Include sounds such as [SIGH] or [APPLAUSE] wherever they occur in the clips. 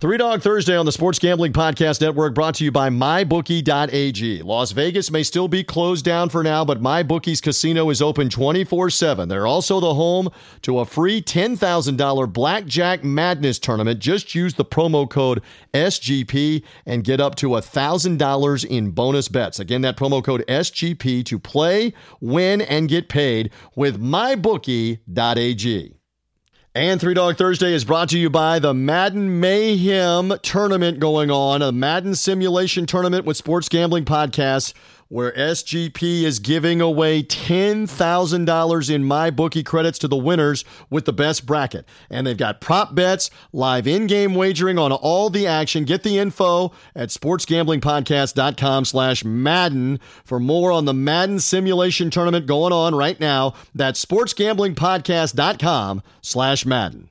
Three Dog Thursday on the Sports Gambling Podcast Network brought to you by MyBookie.ag. Las Vegas may still be closed down for now, but MyBookie's casino is open 24 7. They're also the home to a free $10,000 Blackjack Madness tournament. Just use the promo code SGP and get up to $1,000 in bonus bets. Again, that promo code SGP to play, win, and get paid with MyBookie.ag. And Three Dog Thursday is brought to you by the Madden Mayhem tournament going on, a Madden simulation tournament with Sports Gambling Podcast where SGP is giving away $10,000 in MyBookie credits to the winners with the best bracket. And they've got prop bets, live in-game wagering on all the action. Get the info at sportsgamblingpodcast.com slash Madden for more on the Madden simulation tournament going on right now. That's sportsgamblingpodcast.com slash Madden.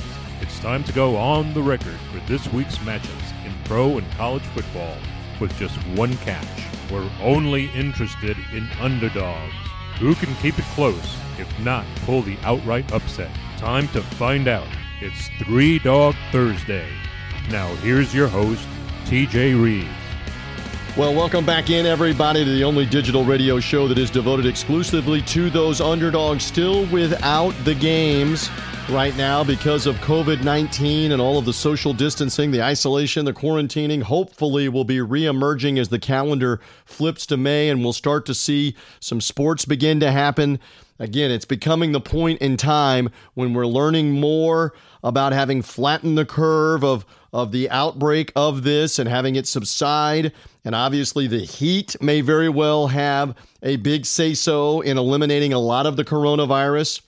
time to go on the record for this week's matchups in pro and college football with just one catch. We're only interested in underdogs. Who can keep it close, if not pull the outright upset? Time to find out. It's Three Dog Thursday. Now, here's your host, TJ Reeves. Well, welcome back in, everybody, to the only digital radio show that is devoted exclusively to those underdogs still without the games right now because of COVID 19 and all of the social distancing, the isolation, the quarantining. Hopefully, will be reemerging as the calendar flips to May and we'll start to see some sports begin to happen. Again, it's becoming the point in time when we're learning more about having flattened the curve of, of the outbreak of this and having it subside. And obviously, the heat may very well have a big say so in eliminating a lot of the coronavirus.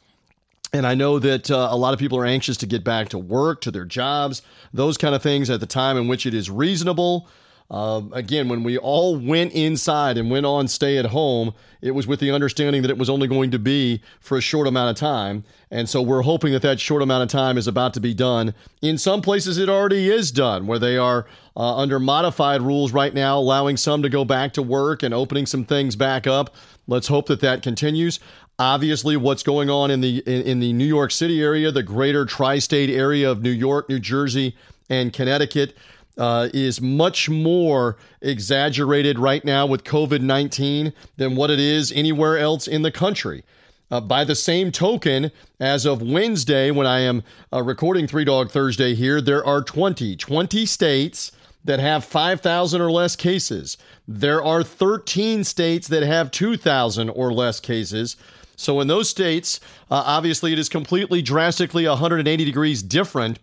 And I know that uh, a lot of people are anxious to get back to work, to their jobs, those kind of things at the time in which it is reasonable. Uh, again, when we all went inside and went on stay at home, it was with the understanding that it was only going to be for a short amount of time. And so we're hoping that that short amount of time is about to be done. In some places, it already is done, where they are uh, under modified rules right now, allowing some to go back to work and opening some things back up. Let's hope that that continues. Obviously, what's going on in the in, in the New York City area, the greater tri-state area of New York, New Jersey, and Connecticut uh, is much more exaggerated right now with COVID 19 than what it is anywhere else in the country. Uh, by the same token, as of Wednesday, when I am uh, recording Three Dog Thursday here, there are 20, 20 states that have 5,000 or less cases. There are 13 states that have 2,000 or less cases. So, in those states, uh, obviously, it is completely drastically 180 degrees different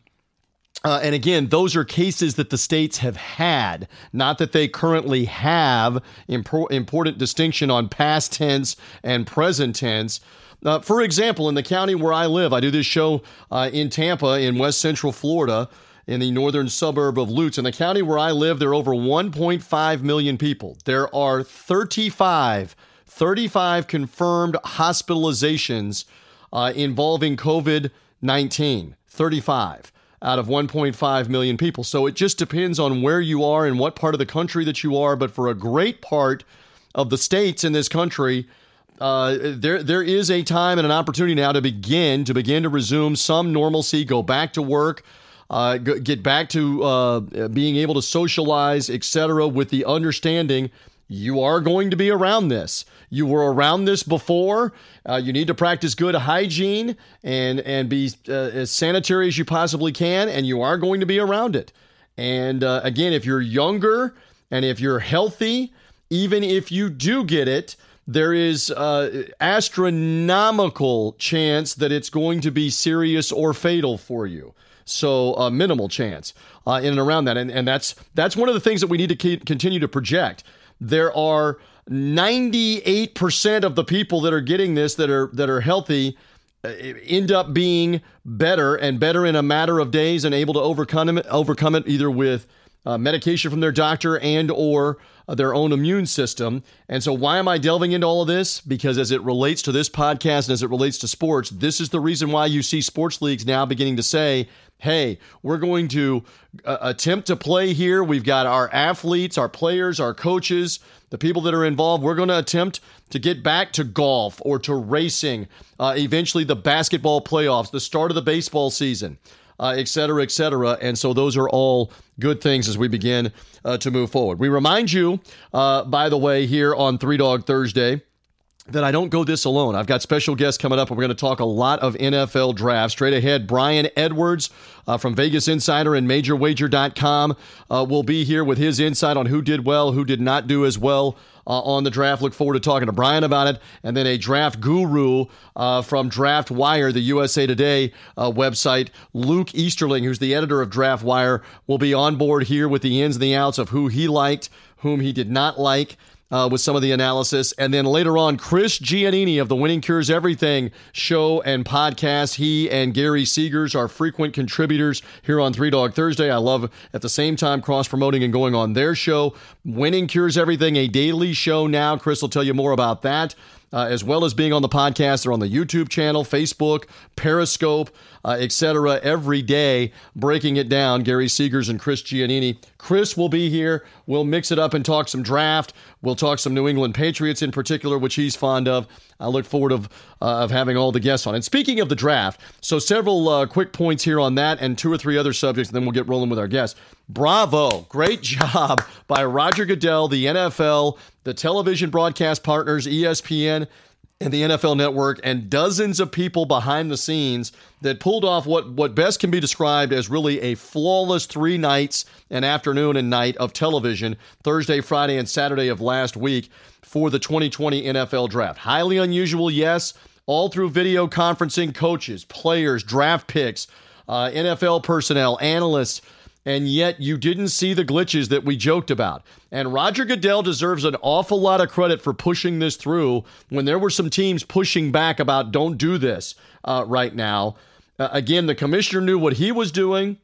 uh, and again, those are cases that the states have had, not that they currently have. Impor- important distinction on past tense and present tense. Uh, for example, in the county where I live, I do this show uh, in Tampa, in West Central Florida, in the northern suburb of Lutz. In the county where I live, there are over 1.5 million people. There are 35, 35 confirmed hospitalizations uh, involving COVID 19. 35 out of 1.5 million people. So it just depends on where you are and what part of the country that you are. But for a great part of the states in this country, uh, there there is a time and an opportunity now to begin to begin to resume some normalcy, go back to work, uh, get back to uh, being able to socialize, etc., with the understanding you are going to be around this. You were around this before. Uh, you need to practice good hygiene and and be uh, as sanitary as you possibly can, and you are going to be around it. And uh, again, if you're younger and if you're healthy, even if you do get it, there is uh, astronomical chance that it's going to be serious or fatal for you. So a minimal chance uh, in and around that, and and that's that's one of the things that we need to keep, continue to project there are 98% of the people that are getting this that are that are healthy uh, end up being better and better in a matter of days and able to overcome it, overcome it either with uh, medication from their doctor and or uh, their own immune system. And so why am I delving into all of this? Because as it relates to this podcast and as it relates to sports, this is the reason why you see sports leagues now beginning to say, hey, we're going to uh, attempt to play here. We've got our athletes, our players, our coaches, the people that are involved. We're going to attempt to get back to golf or to racing, uh, eventually the basketball playoffs, the start of the baseball season uh, et cetera, et cetera. And so those are all good things as we begin uh, to move forward. We remind you, uh, by the way, here on Three Dog Thursday that I don't go this alone. I've got special guests coming up, and we're going to talk a lot of NFL draft. Straight ahead, Brian Edwards uh, from Vegas Insider and MajorWager.com uh, will be here with his insight on who did well, who did not do as well uh, on the draft. Look forward to talking to Brian about it. And then a draft guru uh, from Draft Wire, the USA Today uh, website, Luke Easterling, who's the editor of Draft Wire, will be on board here with the ins and the outs of who he liked, whom he did not like uh, with some of the analysis. And then later on, Chris Giannini of the Winning Cures Everything show and podcast. He and Gary Seegers are frequent contributors here on Three Dog Thursday. I love at the same time cross promoting and going on their show. Winning Cures Everything, a daily show now. Chris will tell you more about that. Uh, as well as being on the podcast. They're on the YouTube channel, Facebook, Periscope, uh, etc. Every day, breaking it down. Gary Seegers and Chris Giannini. Chris will be here. We'll mix it up and talk some draft. We'll talk some New England Patriots in particular, which he's fond of. I look forward of uh, of having all the guests on. And speaking of the draft, so several uh, quick points here on that, and two or three other subjects, and then we'll get rolling with our guests. Bravo, great [LAUGHS] job by Roger Goodell, the NFL, the television broadcast partners, ESPN and the NFL Network and dozens of people behind the scenes that pulled off what, what best can be described as really a flawless three nights, an afternoon and night of television, Thursday, Friday, and Saturday of last week for the 2020 NFL Draft. Highly unusual, yes, all through video conferencing, coaches, players, draft picks, uh, NFL personnel, analysts and yet you didn't see the glitches that we joked about. And Roger Goodell deserves an awful lot of credit for pushing this through when there were some teams pushing back about don't do this uh, right now. Uh, again, the commissioner knew what he was doing,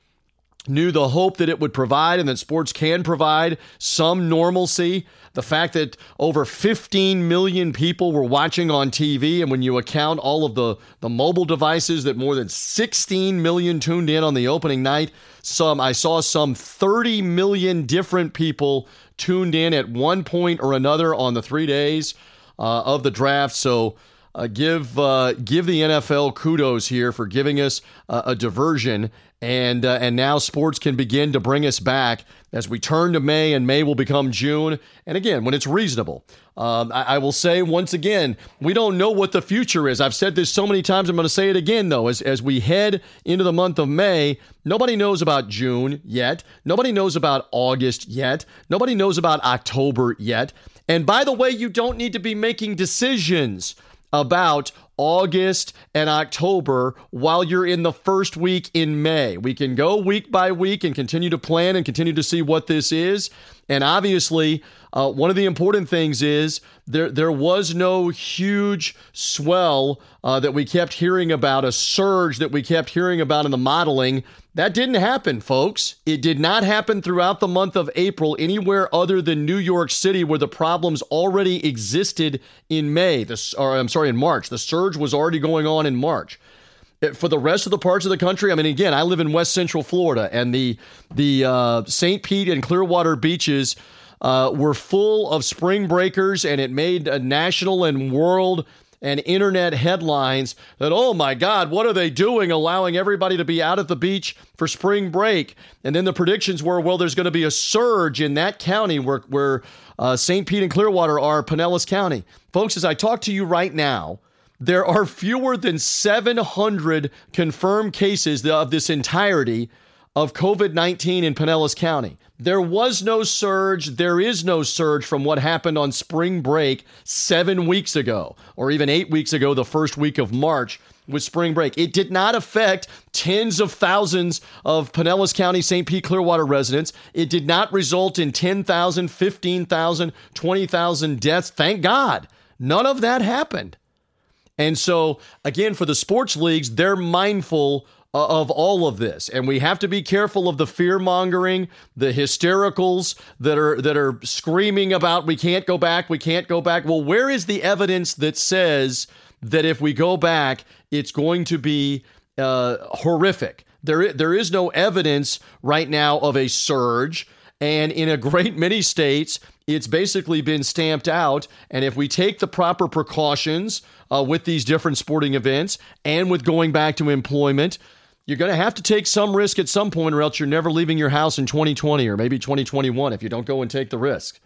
knew the hope that it would provide and that sports can provide some normalcy. The fact that over 15 million people were watching on TV, and when you account all of the, the mobile devices, that more than 16 million tuned in on the opening night. Some I saw some 30 million different people tuned in at one point or another on the three days uh, of the draft. So uh, give uh, give the NFL kudos here for giving us a diversion and uh, and now sports can begin to bring us back as we turn to May, and May will become June. And again, when it's reasonable, um, I, I, will say once again, we don't know what the future is. I've said this so many times. I'm going to say it again though. As as we head into the month of May, nobody knows about June yet. Nobody knows about August yet. Nobody knows about October yet. And by the way, you don't need to be making decisions about August and October while you're in the first week in May. We can go week by week and continue to plan and continue to see what this is. And obviously, uh, one of the important things is there there was no huge swell uh, that we kept hearing about, a surge that we kept hearing about in the modeling. That didn't happen, folks. It did not happen throughout the month of April anywhere other than New York City, where the problems already existed in May. The, or I'm sorry, in March. The surge was already going on in March for the rest of the parts of the country, I mean, again, I live in West Central Florida, and the the uh, St. Pete and Clearwater beaches uh, were full of spring breakers, and it made a national and world and internet headlines that, oh my God, what are they doing, allowing everybody to be out at the beach for spring break? And then the predictions were, well, there's going to be a surge in that county where where uh, St. Pete and Clearwater are, Pinellas County, folks. As I talk to you right now there are fewer than 700 confirmed cases of this entirety of COVID 19 in Pinellas County. There was no surge. There is no surge from what happened on spring break seven weeks ago, or even eight weeks ago, the first week of March with spring break. It did not affect tens of thousands of Pinellas County, St. Pete, Clearwater residents. It did not result in 10,000, 15,000, 20,000 deaths. Thank God. None of that happened. And so, again, for the sports leagues, they're mindful of all of this. And we have to be careful of the fear mongering the hystericals that are that are screaming about we can't go back we can't go back. Well where is the evidence that says that if we go back it's going to be uh, horrific? There there is no evidence right now of a surge and in a great many states it's basically been stamped out. And if we take the proper precautions uh, with these different sporting events and with going back to employment, you're going to have to take some risk at some point, or else you're never leaving your house in 2020 or maybe 2021 if you don't go and take the risk.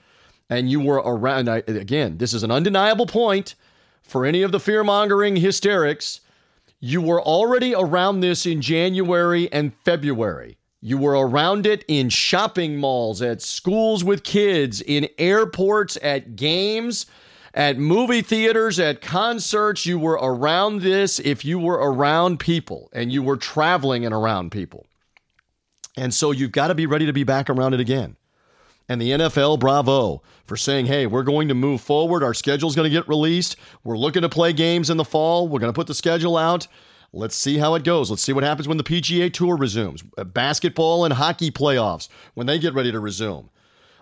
And you were around, again, this is an undeniable point for any of the fear mongering hysterics. You were already around this in January and February. You were around it in shopping malls, at schools with kids, in airports, at games, at movie theaters, at concerts. You were around this if you were around people and you were traveling and around people. And so you've got to be ready to be back around it again. And the NFL, bravo for saying, hey, we're going to move forward. Our schedule's going to get released. We're looking to play games in the fall. We're going to put the schedule out. Let's see how it goes. Let's see what happens when the PGA Tour resumes. Uh, basketball and hockey playoffs when they get ready to resume.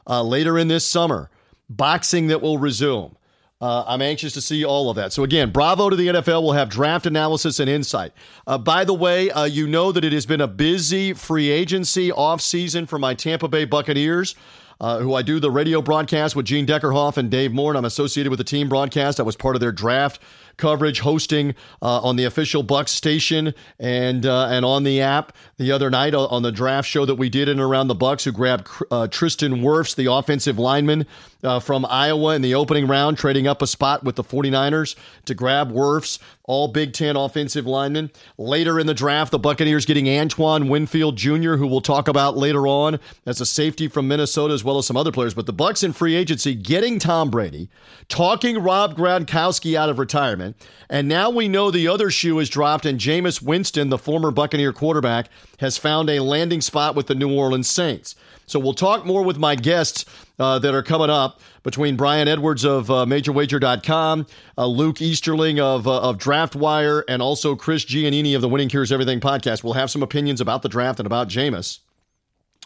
Uh, later in this summer, boxing that will resume. Uh, I'm anxious to see all of that. So, again, bravo to the NFL. We'll have draft analysis and insight. Uh, by the way, uh, you know that it has been a busy free agency offseason for my Tampa Bay Buccaneers. Uh, who I do the radio broadcast with Gene Deckerhoff and Dave Moore, and I'm associated with the team broadcast. I was part of their draft coverage, hosting uh, on the official Bucs station and uh, and on the app the other night on the draft show that we did in and around the Bucs, who grabbed uh, Tristan Wirfs, the offensive lineman uh, from Iowa in the opening round, trading up a spot with the 49ers to grab Wirfs, all Big Ten offensive linemen. Later in the draft, the Buccaneers getting Antoine Winfield Jr., who we'll talk about later on as a safety from Minnesota, as well as some other players. But the Bucs in free agency getting Tom Brady, talking Rob Gronkowski out of retirement, and now we know the other shoe is dropped, and Jameis Winston, the former Buccaneer quarterback, has found a landing spot with the New Orleans Saints. So we'll talk more with my guests uh, that are coming up between Brian Edwards of uh, MajorWager.com, uh, Luke Easterling of, uh, of DraftWire, and also Chris Giannini of the Winning Cures Everything podcast. We'll have some opinions about the draft and about Jameis.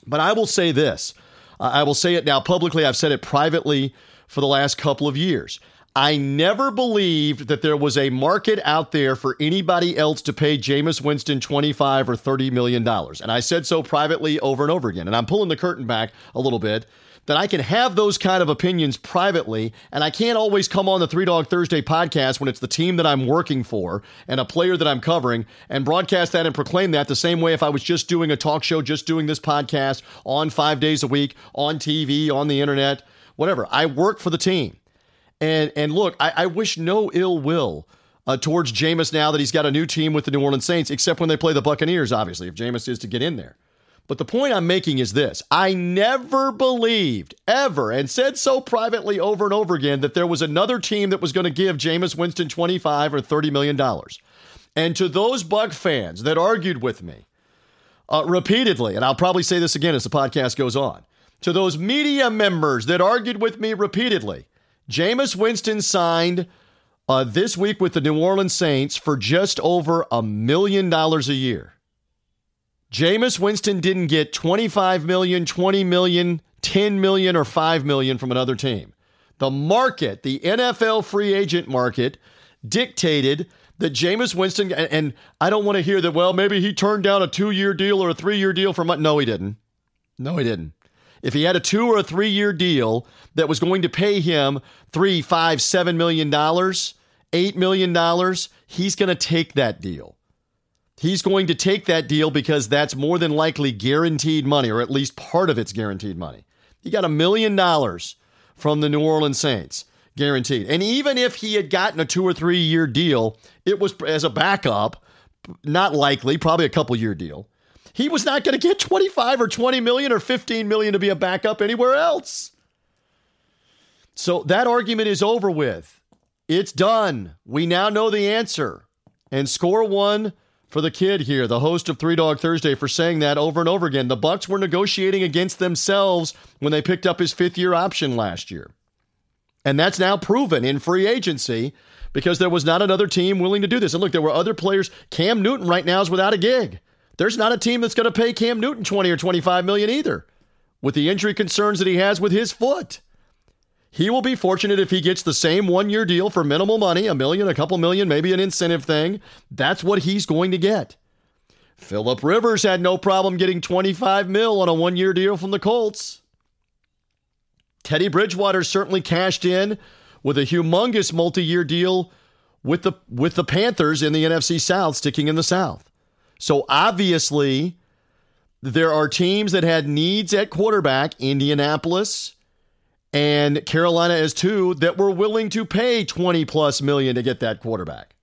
But I will say this. I will say it now publicly. I've said it privately for the last couple of years. I never believed that there was a market out there for anybody else to pay Jameis Winston 25 or 30 million dollars. And I said so privately over and over again. And I'm pulling the curtain back a little bit that I can have those kind of opinions privately, and I can't always come on the Three Dog Thursday podcast when it's the team that I'm working for and a player that I'm covering and broadcast that and proclaim that the same way if I was just doing a talk show, just doing this podcast on five days a week, on TV, on the internet, whatever. I work for the team. And and look, I, I wish no ill will uh, towards Jameis now that he's got a new team with the New Orleans Saints, except when they play the Buccaneers, obviously, if Jameis is to get in there. But the point I'm making is this I never believed, ever, and said so privately over and over again, that there was another team that was going to give Jameis Winston 25 or $30 million. And to those Buck fans that argued with me uh, repeatedly, and I'll probably say this again as the podcast goes on, to those media members that argued with me repeatedly, Jameis Winston signed uh, this week with the New Orleans Saints for just over a million dollars a year. Jameis Winston didn't get 25 million, 20 million, 10 million, or 5 million from another team. The market, the NFL free agent market, dictated that Jameis Winston, and I don't want to hear that, well, maybe he turned down a two year deal or a three year deal from, no, he didn't. No, he didn't. If he had a two or a three year deal that was going to pay him three, five, seven million dollars, eight million dollars, he's going to take that deal. He's going to take that deal because that's more than likely guaranteed money, or at least part of it's guaranteed money. He got a million dollars from the New Orleans Saints, guaranteed. And even if he had gotten a two or three year deal, it was as a backup, not likely, probably a couple year deal he was not going to get 25 or 20 million or 15 million to be a backup anywhere else. So that argument is over with. It's done. We now know the answer. And score one for the kid here, the host of Three Dog Thursday, for saying that over and over again. The Bucs were negotiating against themselves when they picked up his fifth year option last year. And that's now proven in free agency because there was not another team willing to do this. And look, there were other players. Cam Newton right now is without a gig. There's not a team that's going to pay Cam Newton 20 or 25 million either with the injury concerns that he has with his foot. He will be fortunate if he gets the same one year deal for minimal money, a million, a couple million, maybe an incentive thing. That's what he's going to get. Philip Rivers had no problem getting 25 mil on a one year deal from the Colts. Teddy Bridgewater certainly cashed in with a humongous multi year deal with the, with the Panthers in the NFC South, sticking in the South. So obviously, there are teams that had needs at quarterback, Indianapolis and Carolina as two, that were willing to pay 20 plus million to get that quarterback.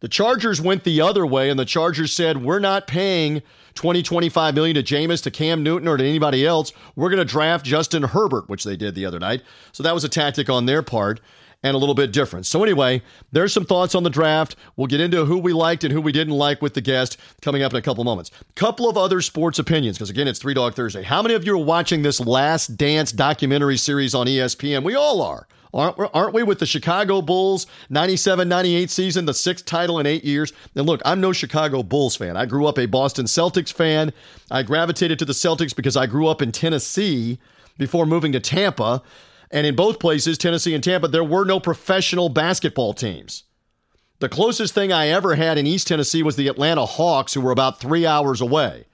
The Chargers went the other way, and the Chargers said, We're not paying 20, 25 million to Jameis, to Cam Newton, or to anybody else. We're going to draft Justin Herbert, which they did the other night. So that was a tactic on their part and a little bit different. So, anyway, there's some thoughts on the draft. We'll get into who we liked and who we didn't like with the guest coming up in a couple moments. Couple of other sports opinions, because again, it's Three Dog Thursday. How many of you are watching this Last Dance documentary series on ESPN? We all are. Aren't, aren't we with the Chicago Bulls 97 98 season, the sixth title in eight years? And look, I'm no Chicago Bulls fan. I grew up a Boston Celtics fan. I gravitated to the Celtics because I grew up in Tennessee before moving to Tampa. And in both places, Tennessee and Tampa, there were no professional basketball teams. The closest thing I ever had in East Tennessee was the Atlanta Hawks, who were about three hours away.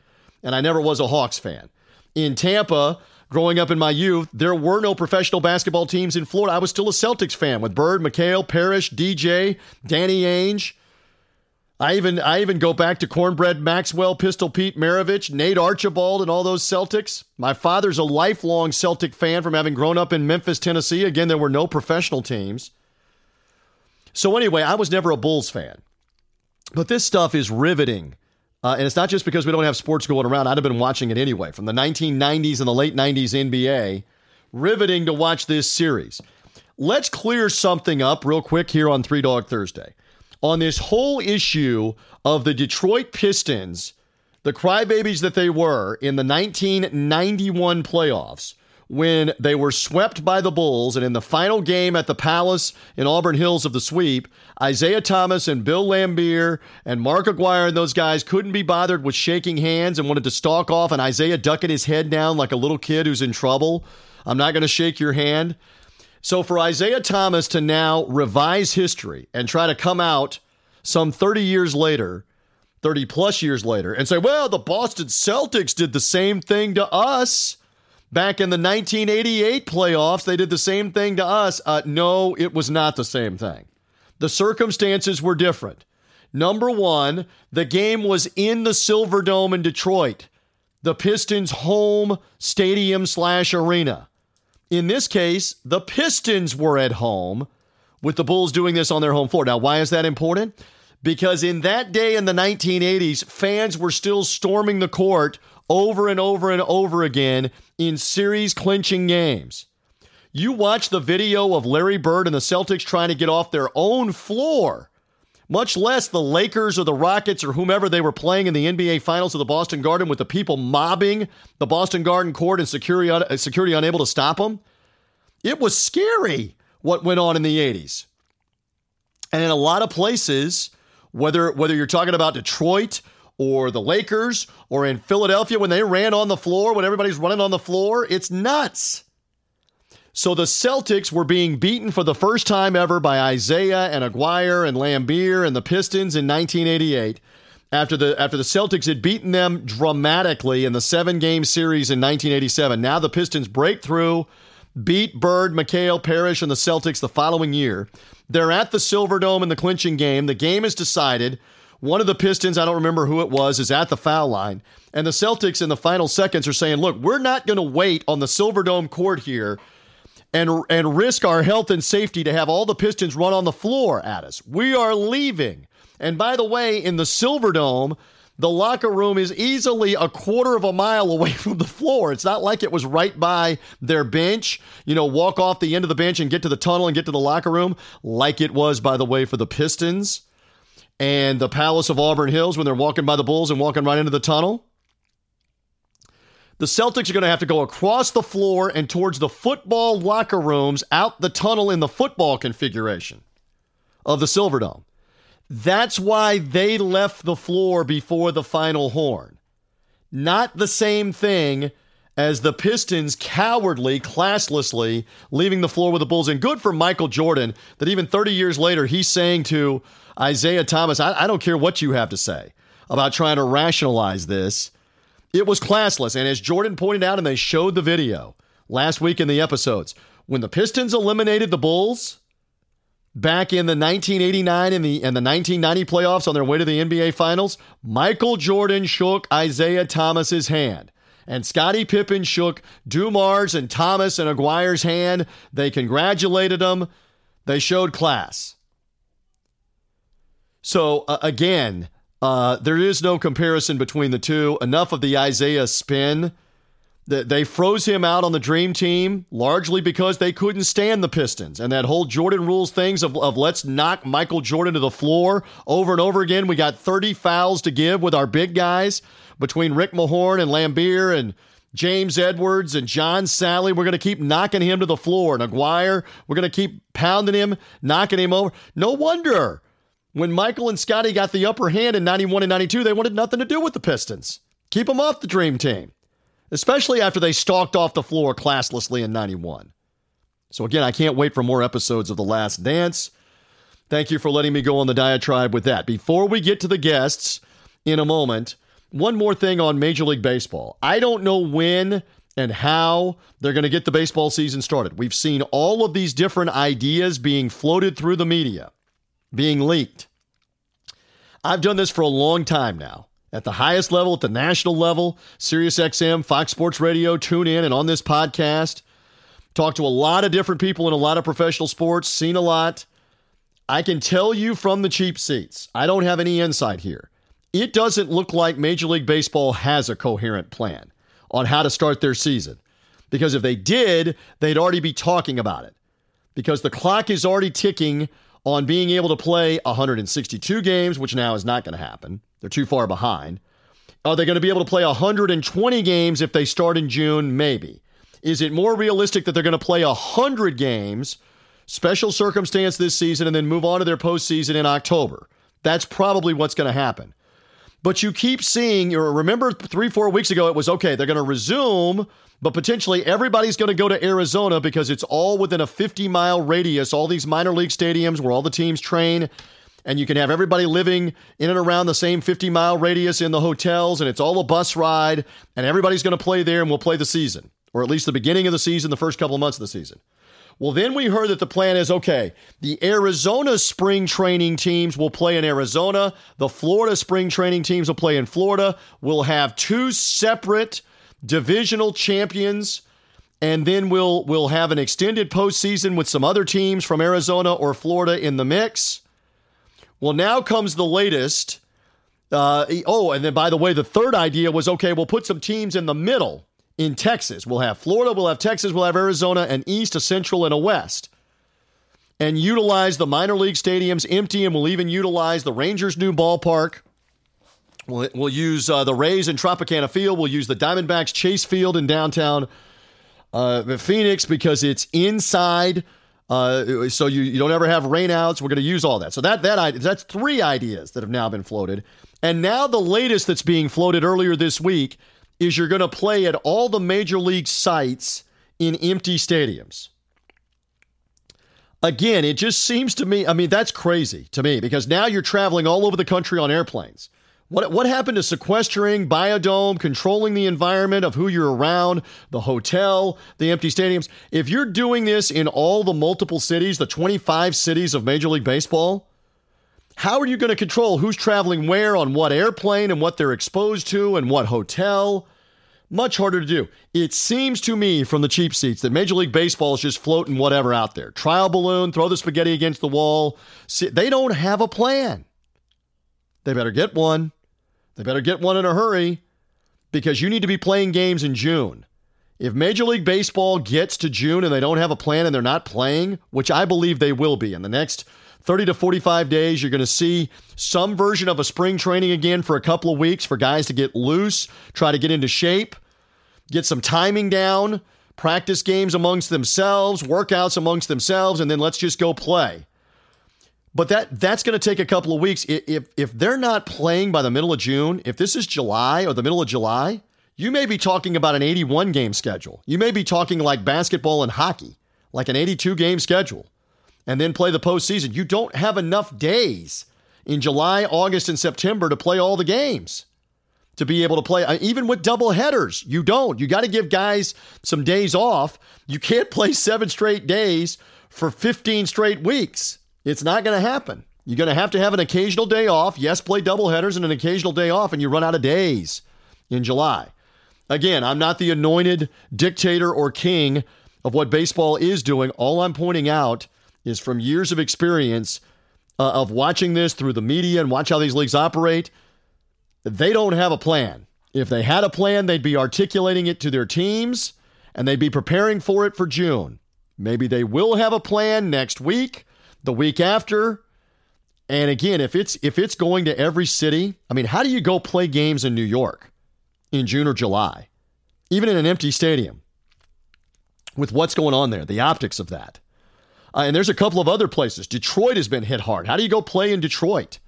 And I never was a Hawks fan. In Tampa, growing up in my youth, there were no professional basketball teams in Florida. I was still a Celtics fan with Bird, McHale, Parish, DJ, Danny Ainge. I even I even go back to Cornbread Maxwell, Pistol Pete Maravich, Nate Archibald, and all those Celtics. My father's a lifelong Celtic fan from having grown up in Memphis, Tennessee. Again, there were no professional teams. So anyway, I was never a Bulls fan. But this stuff is riveting. Uh, and it's not just because we don't have sports going around. I'd have been watching it anyway from the 1990s and the late 90s NBA. Riveting to watch this series. Let's clear something up real quick here on Three Dog Thursday on this whole issue of the Detroit Pistons, the crybabies that they were in the 1991 playoffs when they were swept by the Bulls. And in the final game at the Palace in Auburn Hills of the sweep, Isiah Thomas and Bill Laimbeer and Mark Aguirre and those guys couldn't be bothered with shaking hands and wanted to stalk off, and Isiah ducking his head down like a little kid who's in trouble. I'm not going to shake your hand. So for Isiah Thomas to now revise history and try to come out some 30 years later, 30 plus years later, and say, well, the Boston Celtics did the same thing to us back in the 1988 playoffs. They did the same thing to us. Uh, no, it was not the same thing. The circumstances were different. Number one, the game was in the Silverdome in Detroit, the Pistons' home stadium slash arena. In this case, the Pistons were at home with the Bulls doing this on their home floor. Now, why is that important? Because in that day in the 1980s, fans were still storming the court over and over and over again in series clinching games. You watch the video of Larry Bird and the Celtics trying to get off their own floor, much less the Lakers or the Rockets or whomever they were playing in the NBA Finals of the Boston Garden with the people mobbing the Boston Garden court and security, uh, security unable to stop them. It was scary what went on in the 80s. And in a lot of places, whether whether you're talking about Detroit or the Lakers or in Philadelphia when they ran on the floor, when everybody's running on the floor, it's nuts. So the Celtics were being beaten for the first time ever by Isiah and Aguirre and Laimbeer and the Pistons in 1988 after the after the Celtics had beaten them dramatically in the seven game series in 1987. Now the Pistons break through, beat Bird, McHale, Parish, and the Celtics the following year. They're at the Silverdome in the clinching game. The game is decided. One of the Pistons, I don't remember who it was, is at the foul line. And the Celtics in the final seconds are saying, look, we're not going to wait on the Silverdome court here and, and risk our health and safety to have all the Pistons run on the floor at us. We are leaving. And by the way, in the Silver Dome, the locker room is easily a quarter of a mile away [LAUGHS] from the floor. It's not like it was right by their bench, you know, walk off the end of the bench and get to the tunnel and get to the locker room, like it was, by the way, for the Pistons and the Palace of Auburn Hills when they're walking by the Bulls and walking right into the tunnel. The Celtics are going to have to go across the floor and towards the football locker rooms out the tunnel in the football configuration of the Silverdome. That's why they left the floor before the final horn. Not the same thing as the Pistons cowardly, classlessly leaving the floor with the Bulls. And good for Michael Jordan that even 30 years later, he's saying to Isiah Thomas, I, I don't care what you have to say about trying to rationalize this. It was classless. And as Jordan pointed out, and they showed the video last week in the episodes, when the Pistons eliminated the Bulls back in the 1989 and the and the 1990 playoffs on their way to the NBA Finals, Michael Jordan shook Isiah Thomas's hand. And Scottie Pippen shook Dumars and Thomas and Aguirre's hand. They congratulated them. They showed class. So, uh, again, uh, there is no comparison between the two. Enough of the Isiah spin. They froze him out on the dream team largely because they couldn't stand the Pistons and that whole Jordan rules things of, of let's knock Michael Jordan to the floor over and over again. We got 30 fouls to give with our big guys between Rick Mahorn and Laimbeer and James Edwards and John Salley. We're going to keep knocking him to the floor. And Aguirre, we're going to keep pounding him, knocking him over. No wonder when Michael and Scottie got the upper hand in 91 and 92, they wanted nothing to do with the Pistons. Keep them off the dream team, especially after they stalked off the floor classlessly in 91. So, again, I can't wait for more episodes of The Last Dance. Thank you for letting me go on the diatribe with that. Before we get to the guests in a moment, one more thing on Major League Baseball. I don't know when and how they're going to get the baseball season started. We've seen all of these different ideas being floated through the media being leaked. I've done this for a long time now. At the highest level, at the national level, SiriusXM, Fox Sports Radio, tune in and on this podcast. Talk to a lot of different people in a lot of professional sports, seen a lot. I can tell you from the cheap seats, I don't have any insight here. It doesn't look like Major League Baseball has a coherent plan on how to start their season. Because if they did, they'd already be talking about it. Because the clock is already ticking on being able to play 162 games, which now is not going to happen. They're too far behind. Are they going to be able to play 120 games if they start in June? Maybe. Is it more realistic that they're going to play 100 games, special circumstance this season, and then move on to their postseason in October? That's probably what's going to happen. But you keep seeing, or remember three, four weeks ago, it was okay, they're going to resume but potentially everybody's going to go to Arizona because it's all within a 50 mile radius, all these minor league stadiums where all the teams train. And you can have everybody living in and around the same 50 mile radius in the hotels, and it's all a bus ride, and everybody's going to play there and we'll play the season, or at least the beginning of the season, the first couple of months of the season. Well, then we heard that the plan is okay, the Arizona spring training teams will play in Arizona, the Florida spring training teams will play in Florida. We'll have two separate divisional champions, and then we'll we'll have an extended postseason with some other teams from Arizona or Florida in the mix. Well, now comes the latest. Uh, oh, and then by the way, the third idea was okay, we'll put some teams in the middle in Texas. We'll have Florida, we'll have Texas, we'll have Arizona, an East, a Central, and a West. And utilize the minor league stadiums empty, and we'll even utilize the Rangers' new ballpark We'll, we'll use uh, the Rays in Tropicana Field. We'll use the Diamondbacks Chase Field in downtown uh, Phoenix because it's inside. Uh, so you, you don't ever have rainouts. We're going to use all that. So that that that's three ideas that have now been floated, and now the latest that's being floated earlier this week is you're going to play at all the major league sites in empty stadiums. Again, it just seems to me. I mean, that's crazy to me because now you're traveling all over the country on airplanes. What, what happened to sequestering, biodome, controlling the environment of who you're around, the hotel, the empty stadiums? If you're doing this in all the multiple cities, the 25 cities of Major League Baseball, how are you going to control who's traveling where on what airplane and what they're exposed to and what hotel? Much harder to do. It seems to me from the cheap seats that Major League Baseball is just floating whatever out there. Trial balloon, throw the spaghetti against the wall. They don't have a plan. They better get one. They better get one in a hurry because you need to be playing games in June. If Major League Baseball gets to June and they don't have a plan and they're not playing, which I believe they will be in the next 30 to 45 days, you're going to see some version of a spring training again for a couple of weeks for guys to get loose, try to get into shape. get some timing down, practice games amongst themselves, workouts amongst themselves, and then let's just go play. But that that's going to take a couple of weeks. If if they're not playing by the middle of June, if this is July or the middle of July, you may be talking about an 81 game schedule. You may be talking like basketball and hockey, like an 82 game schedule, and then play the postseason. You don't have enough days in July, August, and September to play all the games to be able to play. Uh, even with double headers, you don't. You got to give guys some days off. You can't [LAUGHS] play seven straight days for 15 straight weeks. It's not going to happen. You're going to have to have an occasional day off. Yes, play double headers and an occasional day off, and you run out of days in July. Again, I'm not the anointed dictator or king of what baseball is doing. All I'm pointing out is from years of experience uh, of watching this through the media and watch how these leagues operate, they don't have a plan. If they had a plan, they'd be articulating it to their teams and they'd be preparing for it for June. Maybe they will have a plan next week the week after. And again, if it's if it's going to every city, I mean, how do you go play games in New York in June or July, even in an empty stadium, with what's going on there, the optics of that? Uh, and there's a couple of other places. Detroit has been hit hard. How do you go play in Detroit,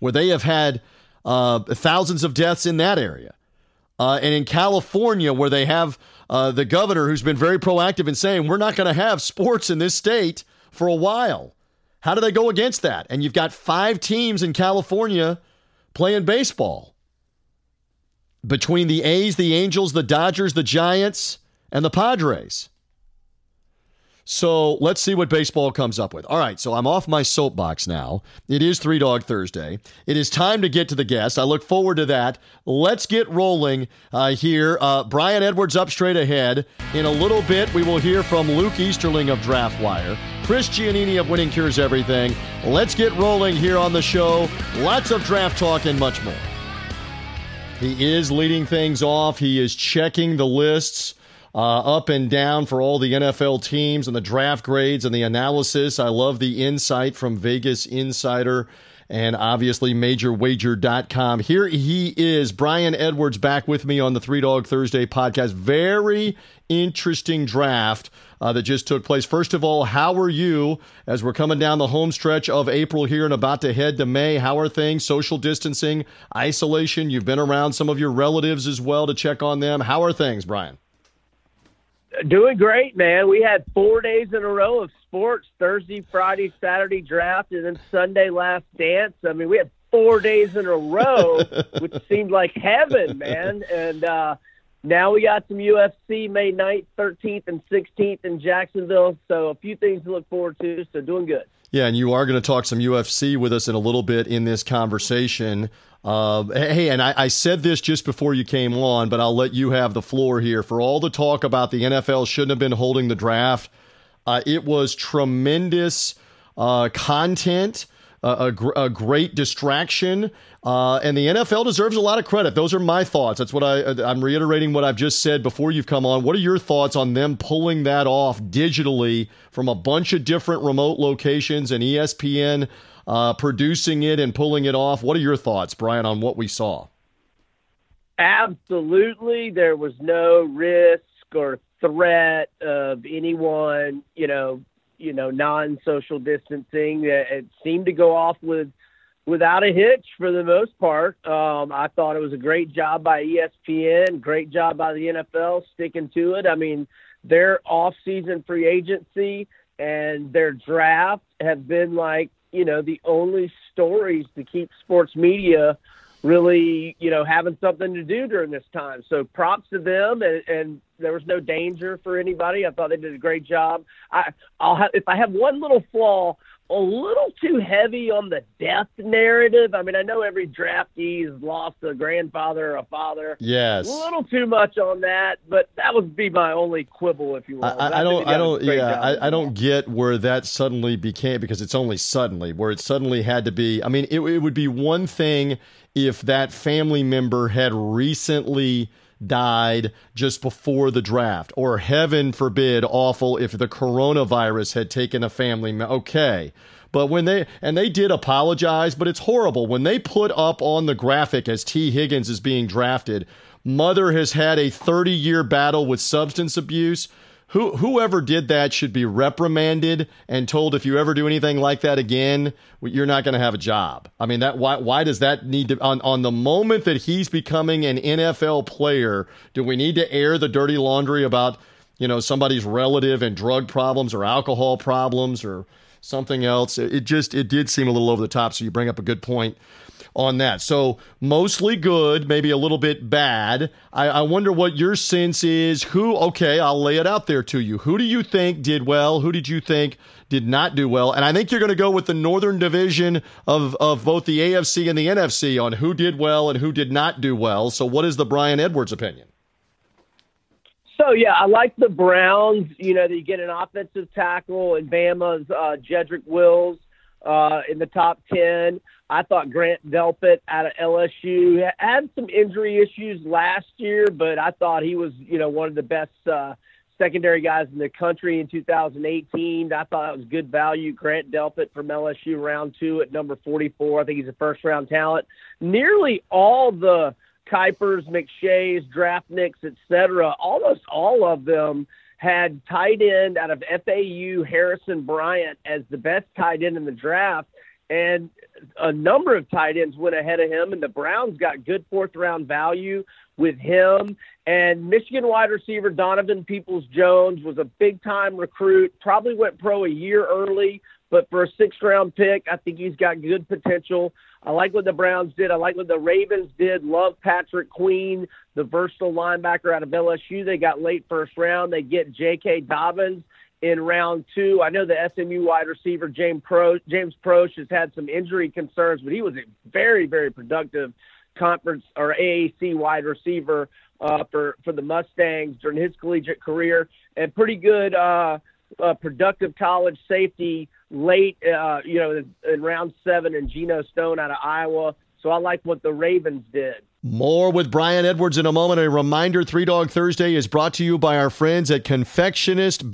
where they have had uh, thousands of deaths in that area? Uh, and in California, where they have uh, the governor who's been very proactive in saying, we're not going to have sports in this state for a while. How do they go against that? And you've got five teams in California playing baseball between the A's, the Angels, the Dodgers, the Giants, and the Padres. So let's see what baseball comes up with. All right, so I'm off my soapbox now. It is Three Dog Thursday. It is time to get to the guest. I look forward to that. Let's get rolling uh, here. Uh, Brian Edwards up straight ahead. In a little bit, we will hear from Luke Easterling of DraftWire. Chris Giannini of Winning Cures Everything. Let's get rolling here on the show. Lots of draft talk and much more. He is leading things off. He is checking the lists uh, up and down for all the NFL teams and the draft grades and the analysis. I love the insight from Vegas Insider and obviously majorwager.com. Here he is, Brian Edwards, back with me on the Three Dog Thursday podcast. Very interesting draft uh, that just took place. First of all, how are you as we're coming down the home stretch of April here and about to head to May? How are things? Social distancing, isolation. You've been around some of your relatives as well to check on them. How are things, Brian? Doing great, man. We had four days in a row of sports Thursday, Friday, Saturday draft, and then Sunday last dance. I mean, we had four days in a row, [LAUGHS] which seemed like heaven, man. And, uh, now we got some UFC May 9th, 13th, and 16th in Jacksonville. So a few things to look forward to. So doing good. Yeah, and you are going to talk some UFC with us in a little bit in this conversation. Uh, hey, and I, I, said this just before you came on, but I'll let you have the floor here. For all the talk about the NFL shouldn't have been holding the draft, uh, it was tremendous uh, content a, a, great distraction. Uh, and the NFL deserves a lot of credit. Those are my thoughts. That's what I, I'm reiterating what I've just said before you've come on. What are your thoughts on them pulling that off digitally from a bunch of different remote locations and ESPN uh, producing it and pulling it off? What are your thoughts, Brian, on what we saw? Absolutely. There was no risk or threat of anyone, you know, you know, non-social distancing. It seemed to go off with without a hitch for the most part. Um, I thought it was a great job by ESPN, great job by the NFL sticking to it. I mean, their off-season free agency and their draft have been like, you know, the only stories to keep sports media really, you know, having something to do during this time. So props to them, and, and there was no danger for anybody. I thought they did a great job. I, I'll have if I have one little flaw, a little too heavy on the death narrative. I mean, I know every draftee has lost a grandfather or a father. Yes, a little too much on that, but that would be my only quibble, if you will. I, I don't, I don't, yeah, I, I, don't get where that suddenly became because it's only suddenly where it suddenly had to be. I mean, it, it would be one thing if that family member had recently died just before the draft, or heaven forbid, awful if the coronavirus had taken a family. Okay. But when they, and they did apologize, but it's horrible. When they put up on the graphic as Tee Higgins is being drafted, mother has had a 30 year battle with substance abuse. Who, whoever did that should be reprimanded and told if you ever do anything like that again, you're not going to have a job. I mean, that why why does that need to on on the moment that he's becoming an NFL player? Do we need to air the dirty laundry about you know somebody's relative and drug problems or alcohol problems or something else? It, it just it did seem a little over the top. So you bring up a good point on that. So mostly good, maybe a little bit bad. I, I, wonder what your sense is. Who, okay, I'll lay it out there to you. Who do you think did well? Who did you think did not do well? And I think you're going to go with the Northern Division of, of both the AFC and the NFC on who did well and who did not do well. So what is the Brian Edwards opinion? So yeah, I like the Browns. You know, they get an offensive tackle and Bama's uh, Jedrick Wills uh, in the top ten. I thought Grant Delpit out of LSU had some injury issues last year, but I thought he was, you know, one of the best uh, secondary guys in the country in 2018. I thought it was good value. Grant Delpit from LSU, round two at number 44. I think he's a first round talent. Nearly all the Kipers, McShays, Draftnicks, etc. Almost all of them had tight end out of FAU Harrison Bryant as the best tight end in the draft and a number of tight ends went ahead of him, and the Browns got good fourth round value with him. And Michigan wide receiver Donovan Peoples Jones was a big time recruit, probably went pro a year early, but for a sixth round pick, I think he's got good potential. I like what the Browns did. I like what the Ravens did. Love Patrick Queen, the versatile linebacker out of LSU. They got late first round. They get J.K. Dobbins in round two. I know the SMU wide receiver James Pro James Proche has had some injury concerns, but he was a very very productive conference or AAC wide receiver uh, for for the Mustangs during his collegiate career, and pretty good uh, uh, productive college safety late, uh, you know, in, in round seven, and Geno Stone out of Iowa. So I like what the Ravens did. More with Brian Edwards in a moment. A reminder Three Dog Thursday is brought to you by our friends at Confectionist.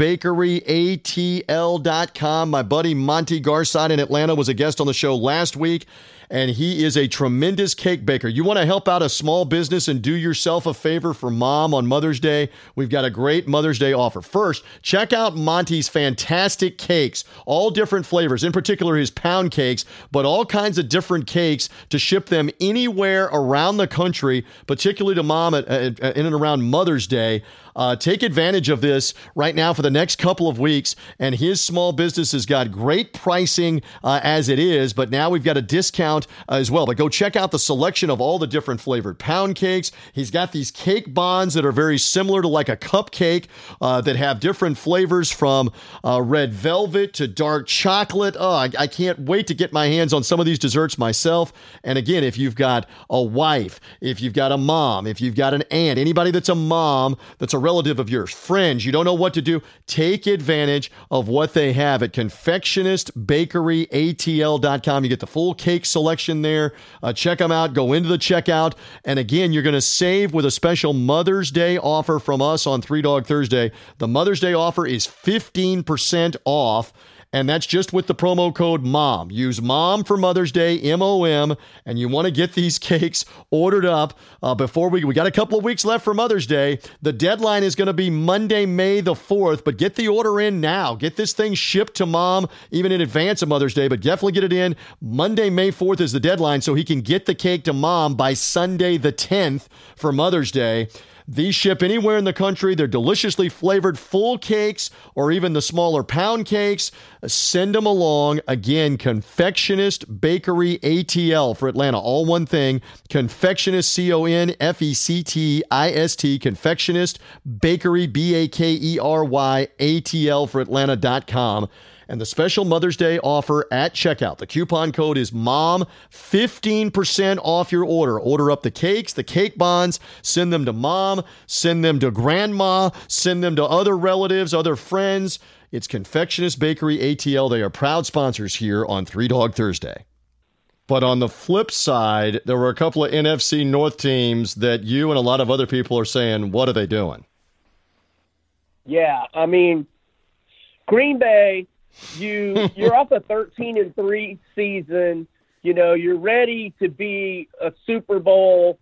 My buddy Monty Garside in Atlanta was a guest on the show last week and he is a tremendous cake baker. You want to help out a small business and do yourself a favor for mom on Mother's Day? We've got a great Mother's Day offer. First, check out Monty's fantastic cakes, all different flavors, in particular his pound cakes, but all kinds of different cakes to ship them anywhere around the country, particularly to mom at, at, at, in and around Mother's Day. Uh, take advantage of this right now for the next couple of weeks. And his small business has got great pricing uh, as it is, but now we've got a discount uh, as well. But go check out the selection of all the different flavored pound cakes. He's got these cake bonds that are very similar to like a cupcake uh, that have different flavors from uh, red velvet to dark chocolate. Oh, I, I can't wait to get my hands on some of these desserts myself. And again, if you've got a wife, if you've got a mom, if you've got an aunt, anybody that's a mom that's a relative of yours, friends, you don't know what to do, take advantage of what they have at confectionistbakeryatl.com. You get the full cake selection there. Uh, check them out. Go into the checkout. And again, you're going to save with a special Mother's Day offer from us on Three Dog Thursday. The Mother's Day offer is 15% off and that's just with the promo code MOM. Use MOM for Mother's Day, M O M, and you want to get these [LAUGHS] cakes ordered up uh, before we we got a couple of weeks left for Mother's Day. The deadline is going to be Monday, May the 4th, but get the order in now. Get this thing shipped to Mom even in advance of Mother's Day, but definitely get it in. Monday, May 4th is the deadline so he can get the cake to Mom by Sunday the 10th for Mother's Day. These ship anywhere in the country. They're deliciously flavored full cakes or even the smaller pound cakes. Send them along. Again, Confectionist Bakery ATL for Atlanta. All one thing. Confectionist, C O N F E C T I S T, Confectionist Bakery, B A K E R Y, ATL for Atlanta.com and the special Mother's Day offer at checkout. The coupon code is MOM, 15% off your order. Order up the cakes, the cake bonds, send them to mom, send them to grandma, send them to other relatives, other friends. It's Confectionist Bakery ATL. They are proud sponsors here on Three Dog Thursday. But on the flip side, there were a couple of NFC North teams that you and a lot of other people are saying, what are they doing? Yeah, I mean, Green Bay you [LAUGHS] you're off a 13 and 3 season you know you're ready to be a super bowl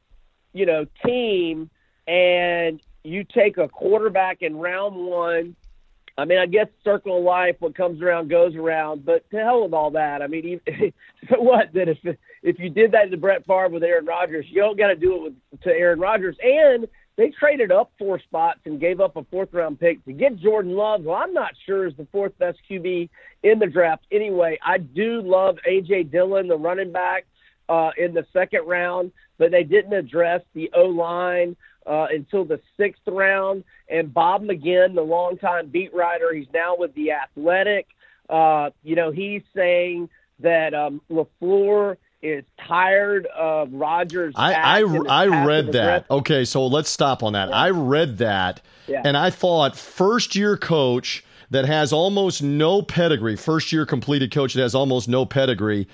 you know team and you take a quarterback in round one. I mean, I guess circle of life, what comes around goes around. But to hell with all that. I mean, [LAUGHS] so what? That if if you did that to Brett Favre with Aaron Rodgers, you don't got to do it with to Aaron Rodgers. And they traded up four spots and gave up a fourth round pick to get Jordan Love, who I'm not sure is the fourth best QB in the draft. Anyway, I do love AJ Dillon, the running back, uh, in the second round, but they didn't address the O line uh, until the sixth round. And Bob McGinn, the longtime beat writer, he's now with the Athletic. Uh, you know, he's saying that um, LaFleur is tired of Rodgers. I I, I read that. Okay, so let's stop on that. Yeah. I read that, yeah. and I thought first year coach that has almost no pedigree, first year completed coach that has almost no pedigree.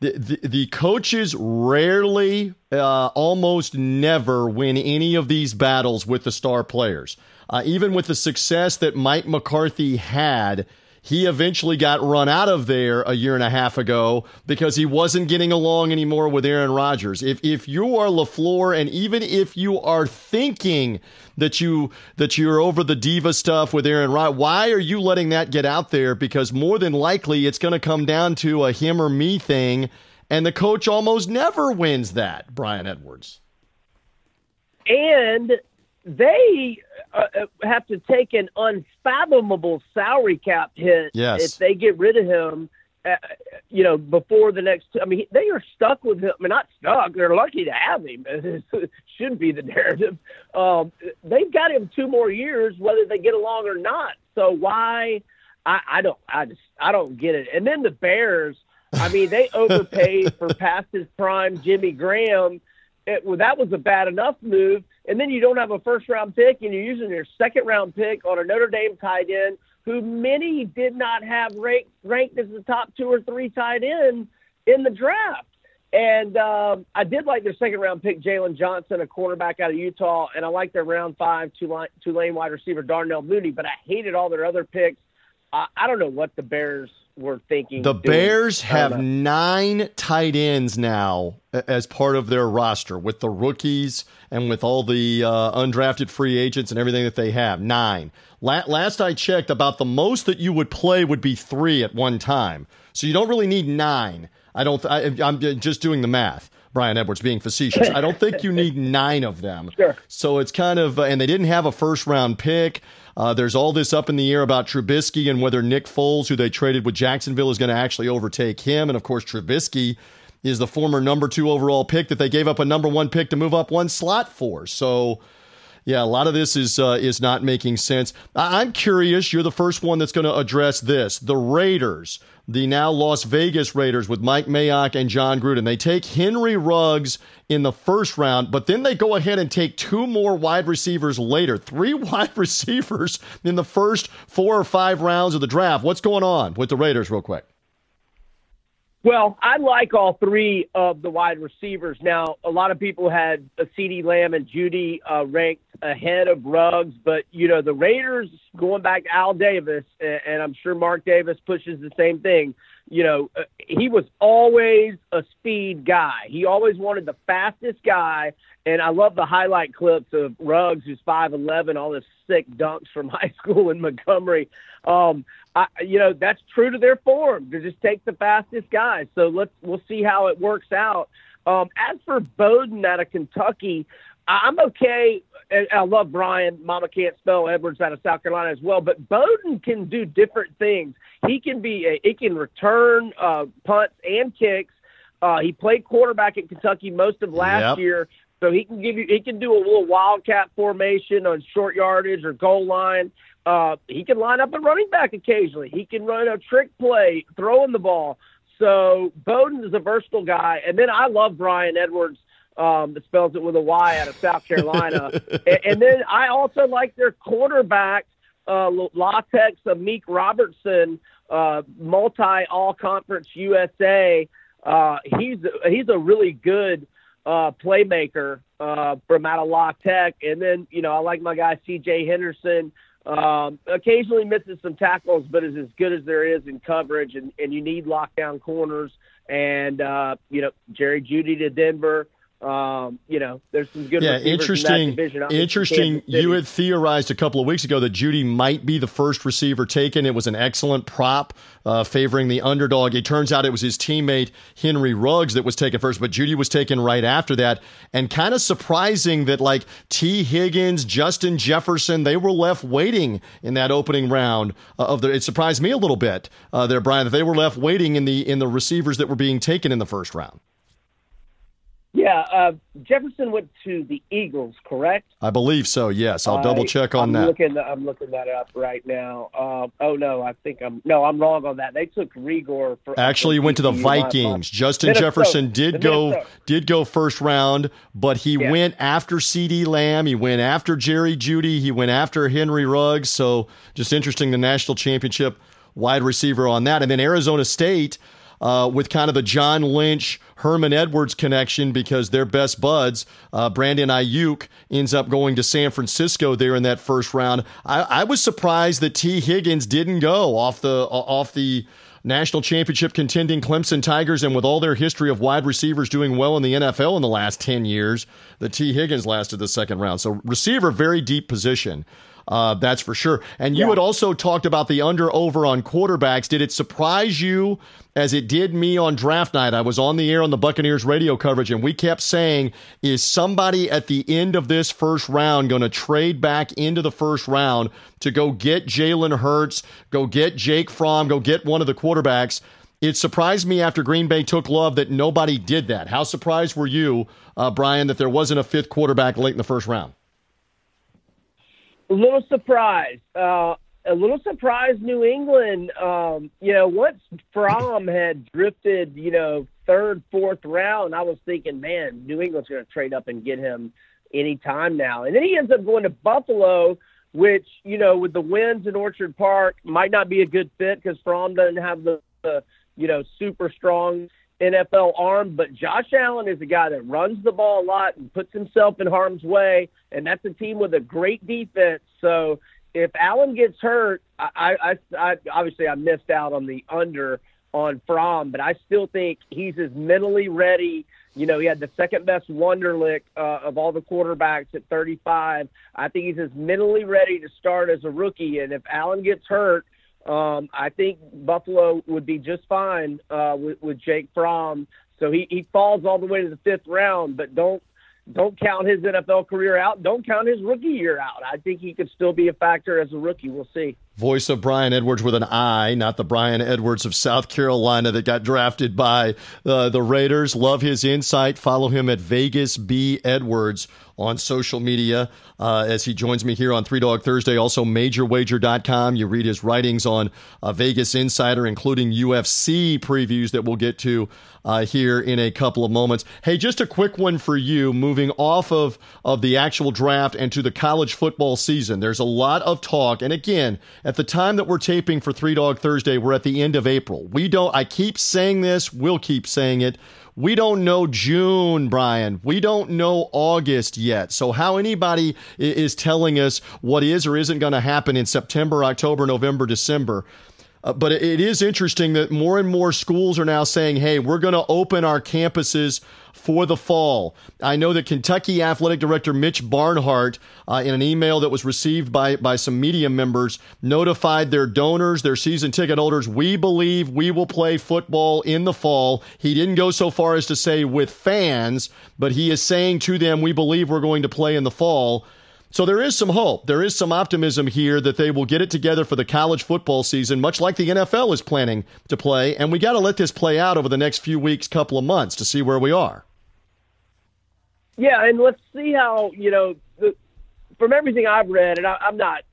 The, the, the coaches rarely, uh, almost never win any of these battles with the star players. Uh, even with the success that Mike McCarthy had, he eventually got run out of there a year and a half ago because he wasn't getting along anymore with Aaron Rodgers. If if you are LaFleur and even if you are thinking that you that you're over the diva stuff with Aaron Rodgers, why are you letting that get out there? Because more than likely it's going to come down to a him or me thing, and the coach almost never wins that. Brian Edwards. And they uh, uh, have to take an unfathomable salary cap hit yes. if they get rid of him. Uh, you know, before the next. I mean, they are stuck with him. I mean, not stuck. They're lucky to have him. [LAUGHS] It should be the narrative. Um, they've got him two more years, whether they get along or not. So why? I, I don't. I just. I don't get it. And then the Bears. I mean, they [LAUGHS] overpaid for past his prime Jimmy Graham. It, well, that was a bad enough move and then you don't have a first round pick and you're using your second round pick on a Notre Dame tight end who many did not have ranked, ranked as the top two or three tight end in the draft. And um, I did like their second round pick, Jaylon Johnson, a cornerback out of Utah, and I like their round five Tulane, wide receiver, Darnell Mooney, but I hated all their other picks. I, I don't know what the Bears were thinking. The Bears have nine tight ends now as part of their roster with the rookies and with all the uh, undrafted free agents and everything that they have. Nine. La- last I checked, about the most that you would play would be three at one time. So you don't really need nine. I don't. Th- I, I'm just doing the math. Brian Edwards being facetious. I don't think you need nine of them. [LAUGHS] Sure. So it's kind of, uh, and they didn't have a first round pick. Uh, there's all this up in the air about Trubisky and whether Nick Foles, who they traded with Jacksonville, is going to actually overtake him. And of course, Trubisky is the former number two overall pick that they gave up a number one pick to move up one slot for. So yeah, a lot of this is uh, is not making sense. I- am curious. You're the first one that's going to address this. The Raiders, the now Las Vegas Raiders, with Mike Mayock and Jon Gruden. They take Henry Ruggs in the first round, but then they go ahead and take two more wide receivers later. Three [LAUGHS] wide receivers in the first four or five rounds of the draft. What's going on with the Raiders, real quick? Well, I like all three of the wide receivers. Now, a lot of people had CeeDee Lamb and Jeudy uh, ranked ahead of Ruggs, but you know the Raiders going back to Al Davis, and I'm sure Mark Davis pushes the same thing. You know, uh, he was always a speed guy. He always wanted the fastest guy, and I love the highlight clips of Ruggs, who's five eleven, all this sick dunks from [LAUGHS] high school in Montgomery. Um, I, you know, that's true to their form to just take the fastest guys. So let's we'll see how it works out. Um, as for Bowden out of Kentucky, I'm okay. I love Brian. Mama can't spell Edwards out of South Carolina as well. But Bowden can do different things. He can be. A, he can return uh, punts and kicks. Uh, he played quarterback at Kentucky most of last yep. year, so he can give you. He can do a little wildcat formation on short yardage or goal line. Uh, he can line up a running back occasionally. He can run a trick play, throwing the ball. So Bowden is a versatile guy. And then I love Brian Edwards um, that spells it with a Y out of South Carolina. [LAUGHS] and, and, then I also like their quarterback, uh, La Tech's Amik Robertson, uh, multi all conference USA. Uh, he's he's a really good uh, playmaker uh, from out of La Tech. And then you know I like my guy C.J. Henderson. Um, occasionally misses some tackles, but is as good as there is in coverage, and, and you need lockdown corners. And uh, you know Jerry Jeudy to Denver Um, you know, there's some good yeah, receivers interesting. in that division. I'm Interesting. You had theorized a couple of weeks ago that Jeudy might be the first receiver taken. It was an excellent prop uh, favoring the underdog. It turns out it was his teammate Henry Ruggs that was taken first, but Jeudy was taken right after that. And kind of surprising that like Tee Higgins, Justin Jefferson, they were left waiting in that opening round uh, of the. It surprised me a little bit uh, there, Brian, that they were left waiting in the in the receivers that were being taken in the first round. Yeah, uh, Jefferson went to the Eagles, correct? I believe so. Yes, I'll double check on I'm that. Looking, I'm looking that up right now. Uh, oh no, I think I'm no, I'm wrong on that. They took Reagor for Actually, he went to the Vikings. Justin Minnesota. Jefferson did go did go first round, but he Yeah. went after CeeDee Lamb. He went after Jerry Jeudy. He went after Henry Ruggs. So just interesting, the national championship wide receiver on that, and then Arizona State. Uh, with kind of the John Lynch, Herman Edwards connection because they're best buds. Uh, Brandon Aiyuk ends up going to San Francisco there in that first round. I, I was surprised that Tee Higgins didn't go off the off the national championship contending Clemson Tigers, and with all their history of wide receivers doing well in the NFL in the last 10 years, the Tee Higgins lasted the second round. So, receiver, very deep position. Uh, that's for sure. And you Yeah. had also talked about the under over on quarterbacks. Did it surprise you as it did me on draft night? I was on the air on the Buccaneers radio coverage, and we kept saying, is somebody at the end of this first round going to trade back into the first round to go get Jalen Hurts, go get Jake Fromm, go get one of the quarterbacks? It surprised me after Green Bay took love that nobody did that. How surprised were you, uh, Brian, that there wasn't a fifth quarterback late in the first round? A little surprised. Uh, a little surprised New England, um, you know, once Fromm had drifted, you know, third, fourth round, I was thinking, man, New England's going to trade up and get him any time now. And then he ends up going to Buffalo, which, you know, with the winds in Orchard Park, might not be a good fit because Fromm doesn't have the, the, you know, super strong NFL arm, but Josh Allen is a guy that runs the ball a lot and puts himself in harm's way, and that's a team with a great defense. So if Allen gets hurt, I, I, I obviously I missed out on the under on Fromm, but I still think he's as mentally ready. You know, he had the second best Wonderlic uh, of all the quarterbacks at 35. I think he's as mentally ready to start as a rookie, and if Allen gets hurt, um, I think Buffalo would be just fine uh, with, with Jake Fromm. So he, he falls all the way to the fifth round, but don't don't count his NFL career out. Don't count his rookie year out. I think he could still be a factor as a rookie. We'll see. Voice of Brian Edwards with an I, not the Brian Edwards of South Carolina that got drafted by uh, the Raiders. Love his insight. Follow him at Vegas B Edwards on social media uh, as he joins me here on Three Dog Thursday. Also, MajorWager.com. You read his writings on uh, Vegas Insider, including UFC previews that we'll get to uh, here in a couple of moments. Hey, just a quick one for you. Moving off of of the actual draft and to the college football season, there's a lot of talk, and again at the time that we're taping for Three Dog Thursday, we're at the end of April. We don't, I keep saying this, we'll keep saying it. We don't know June, Brian. We don't know August yet. So, how anybody is telling us what is or isn't going to happen in September, October, November, December. Uh, but it- is interesting that more and more schools are now saying, hey, we're going to open our campuses for the fall. I know that Kentucky Athletic Director Mitch Barnhart, uh, in an email that was received by, by some media members, notified their donors, their season ticket holders, we believe we will play football in the fall. He didn't go so far as to say with fans, but he is saying to them, we believe we're going to play in the fall. So there is some hope. There is some optimism here that they will get it together for the college football season, much like the NFL is planning to play. And we got to let this play out over the next few weeks, couple of months to see where we are. Yeah, and let's see how you know. The, from everything I've read, and I, I'm not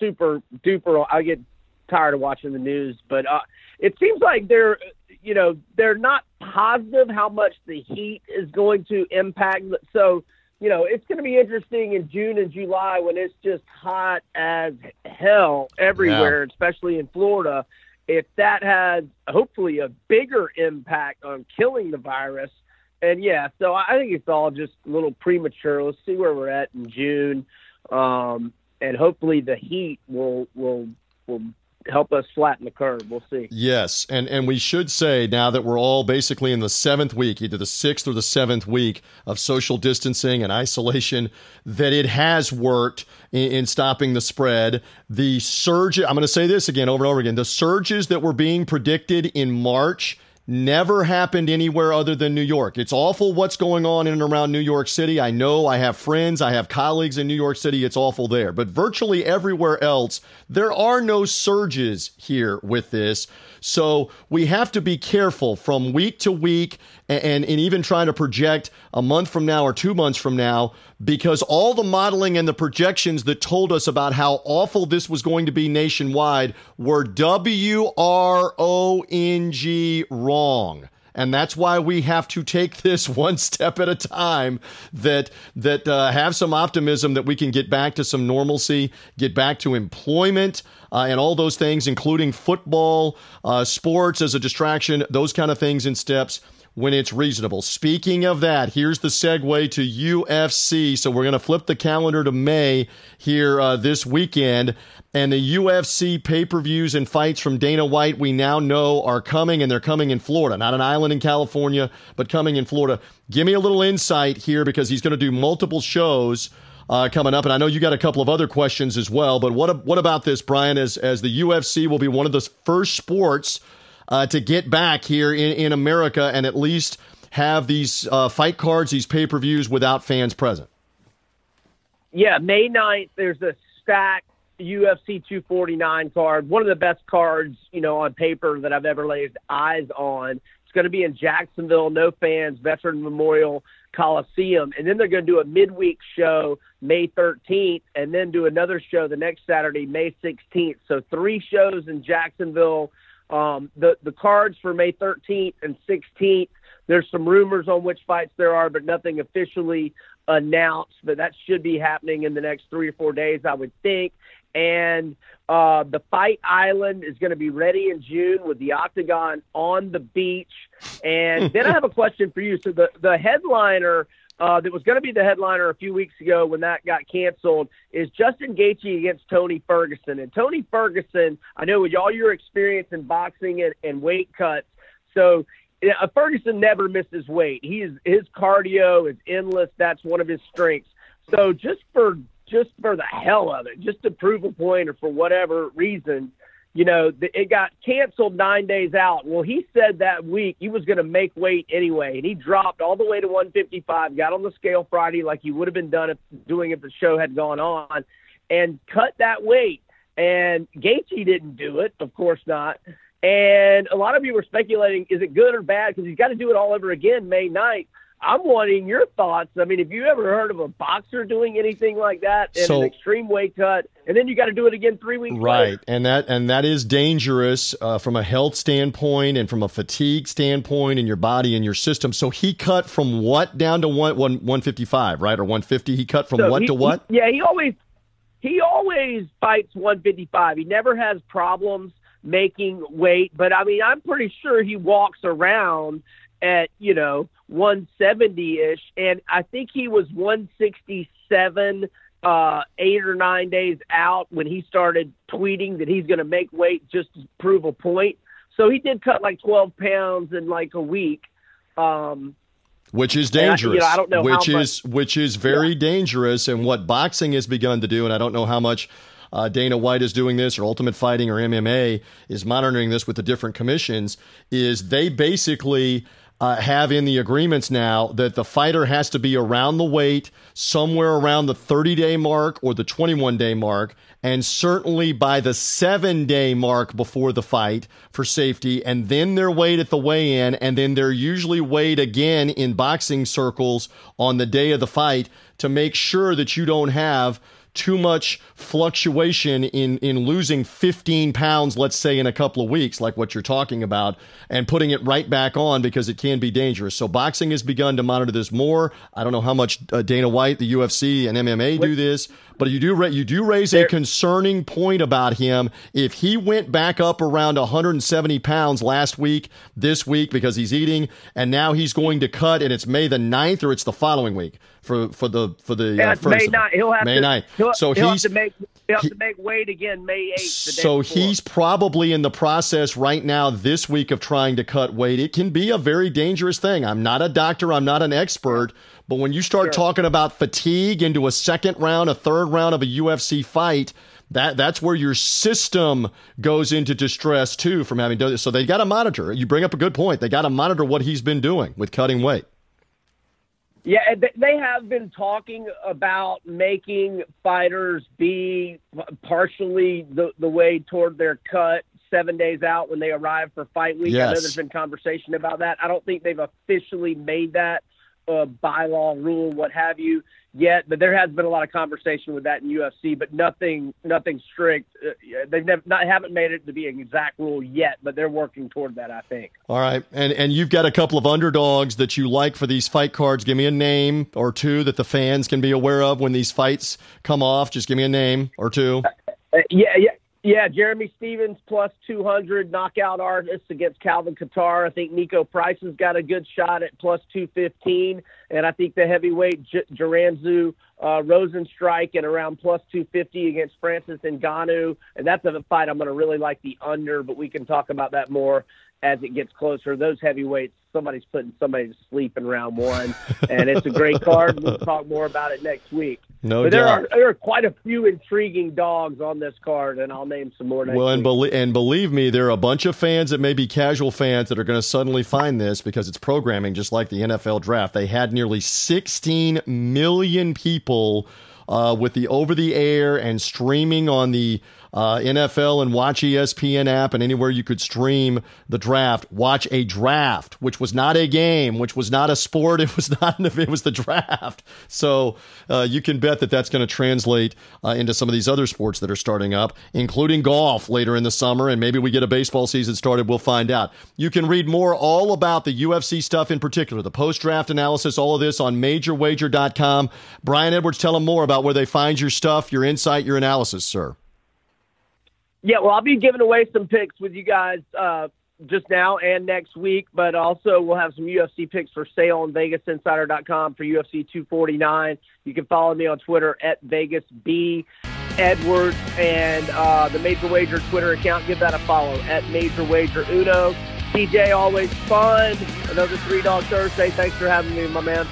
super duper. I get tired of watching the news, but uh, it seems like they're, you know, they're not positive how much the heat is going to impact. So, you know, it's going to be interesting in June and July when it's just hot as hell everywhere, especially in Florida. If that has hopefully a bigger impact on killing the virus and yeah, so I think it's all just a little premature. Let's see where we're at in June, um, and hopefully the heat will will will help us flatten the curve. We'll see. Yes, and and we should say now that we're all basically in the seventh week, either the sixth or the seventh week of social distancing and isolation, that it has worked in, in stopping the spread. The surge. I'm going to say this again over and over again. The surges that were being predicted in March never happened anywhere other than New York. It's awful what's going on in and around New York City. I know I have friends, I have colleagues in New York City. It's awful there. But virtually everywhere else, there are no surges here with this. So we have to be careful from week to week and, and even trying to project a month from now or two months from now because all the modeling and the projections that told us about how awful this was going to be nationwide were W R O N G wrong and that's why we have to take this [LAUGHS] one step at a time. That that uh, have some optimism that we can get back to some normalcy, get back to employment. Uh, and all those things, including football, uh, sports as a distraction, those kind of things in steps when it's reasonable. Speaking of that, here's the segue to UFC. So we're going to flip the calendar to May here uh, this weekend. And the UFC pay per views and fights from Dana White, we now know are coming, and they're coming in Florida, not an island in California, but coming in Florida. Give me a little insight here because he's going to do multiple shows. Uh, coming up, and I know you got a couple of other questions as well. But what what about this, Brian? As as the UFC will be one of the first sports uh, to get back here in, in America and at least have these uh, fight cards, these pay per views without fans present. Yeah, May 9th, there's a stacked UFC 249 card, one of the best cards, you know, on paper that I've ever laid eyes on. It's going to be in Jacksonville, no fans, Veteran Memorial Coliseum, and then they're going to do a midweek show May 13th, and then do another show the next Saturday, May 16th. So three shows in Jacksonville. Um, the the cards for May 13th and 16th. There's some rumors on which fights there are, but nothing officially announced. But that should be happening in the next three or four days, I would think and uh, the Fight Island is going to be ready in June with the Octagon on the beach. And [LAUGHS] then I have a question for you. So the the headliner uh, that was going to be the headliner a few weeks ago when that got canceled is Justin Gaethje against Tony Ferguson. And Tony Ferguson, I know with all your experience in boxing and, and weight cuts, so uh, Ferguson never misses weight. He is his cardio is endless. That's one of his strengths. So just for just for the hell of it, just to prove a point or for whatever reason, you know, it got canceled nine days out. Well, he said that week he was going to make weight anyway, and he dropped all the way to 155, got on the scale Friday like he would have been done if doing if the show had gone on, and cut that weight. And Gaethje didn't do it, of course not. And a lot of you were speculating, is it good or bad? Because he's got to do it all over again May 9th. I'm wanting your thoughts. I mean, have you ever heard of a boxer doing anything like that in so, an extreme weight cut, and then you got to do it again three weeks right. later? and that and that is dangerous uh, from a health standpoint and from a fatigue standpoint in your body and your system. So he cut from what down to one one one fifty five, right, or one fifty? He cut from so what he, to what? He, yeah, he always he always fights one fifty five. He never has problems making weight, but I mean, I'm pretty sure he walks around at you know 170 ish, and I think he was 167 uh, eight or nine days out when he started tweeting that he's going to make weight just to prove a point. So he did cut like 12 pounds in like a week. Um, which is dangerous. I, you know, I don't know which is much, which is very yeah. dangerous, and what boxing has begun to do, and I don't know how much uh, Dana White is doing this, or Ultimate Fighting, or MMA is monitoring this with the different commissions. Is they basically uh, have in the agreements now that the fighter has to be around the weight, somewhere around the 30 day mark or the 21 day mark, and certainly by the seven day mark before the fight for safety. And then they're weighed at the weigh in, and then they're usually weighed again in boxing circles on the day of the fight to make sure that you don't have too much fluctuation in in losing 15 pounds let's say in a couple of weeks like what you're talking about and putting it right back on because it can be dangerous. So boxing has begun to monitor this more. I don't know how much uh, dana white the ufc and mma do this But you do you do raise a concerning point about him. If he went back up around 170 pounds last week, this week because he's eating, and now he's going to cut, and it's May the 9th or it's the following week for for the for the yeah, uh, first May 9th. He'll have May to, 9th. He'll, so he'll he's have to make he'll have he, to make weight again May 8th. so he's probably in the process right now this week of trying to cut weight. It can be a very dangerous thing. I'm not a doctor. I'm not an expert. But when you start sure. talking about fatigue into a second round, a third round of a UFC fight, that that's where your system goes into distress too from having done this. So they got to monitor. You bring up a good point. They got to monitor what he's been doing with cutting weight. Yeah, they have been talking about making fighters be partially the, the way toward their cut seven days out when they arrive for fight week. Yes. I know there's been conversation about that. I don't think they've officially made that uh, bylaw, rule, what have you, yet. But there has been a lot of conversation with that in UFC, but nothing, nothing strict. Uh, they've never, not haven't made it to be an exact rule yet, but they're working toward that. I think. All right, and and you've got a couple of underdogs that you like for these fight cards. Give me a name or two that the fans can be aware of when these fights come off. Just give me a name or two. Uh, yeah, yeah. Yeah, Jeremy Stephens plus 200 knockout artist against Calvin Kattar. I think Niko Price has got a good shot at plus 215. And I think the heavyweight J- Jairzinho uh, Rozenstruik at around plus 250 against Francis Ngannou. And that's a fight I'm going to really like the under, but we can talk about that more as it gets closer. Those heavyweights, somebody's putting somebody to sleep in round one, and it's a great card. We'll [LAUGHS] talk more about it next week. No but doubt. there are there are quite a few intriguing dogs on this card, and I'll name some more next well, and, week. belie- and believe me, there are a bunch of fans that may be casual fans that are going to suddenly find this because it's programming just like the NFL draft. They had nearly 16 million people uh, with the over the air and streaming on the uh, NFL and Watch ESPN app and anywhere you could stream the draft. Watch a draft, which was not a game, which was not a sport. [LAUGHS] It was not. It was the draft. So uh, you can bet that that's going to translate uh, into some of these other sports that are starting up, including golf later in the summer, and maybe we get a baseball season started. We'll find out. You can read more all about the UFC stuff in particular, the post draft analysis, all of this on MajorWager.com. Brian Edwards, tell them more about where they find your stuff, your insight, your analysis, sir. Yeah, well, I'll be giving away some picks with you guys uh, just now and next week, but also we'll have some UFC picks for sale on VegasInsider.com for UFC 249. You can follow me on Twitter at VegasB Edwards and uh, the Major Wager Twitter account. Give that a follow at Major Wager Uno. TJ, always fun. Another Three Dog Thursday. Thanks for having me, my man.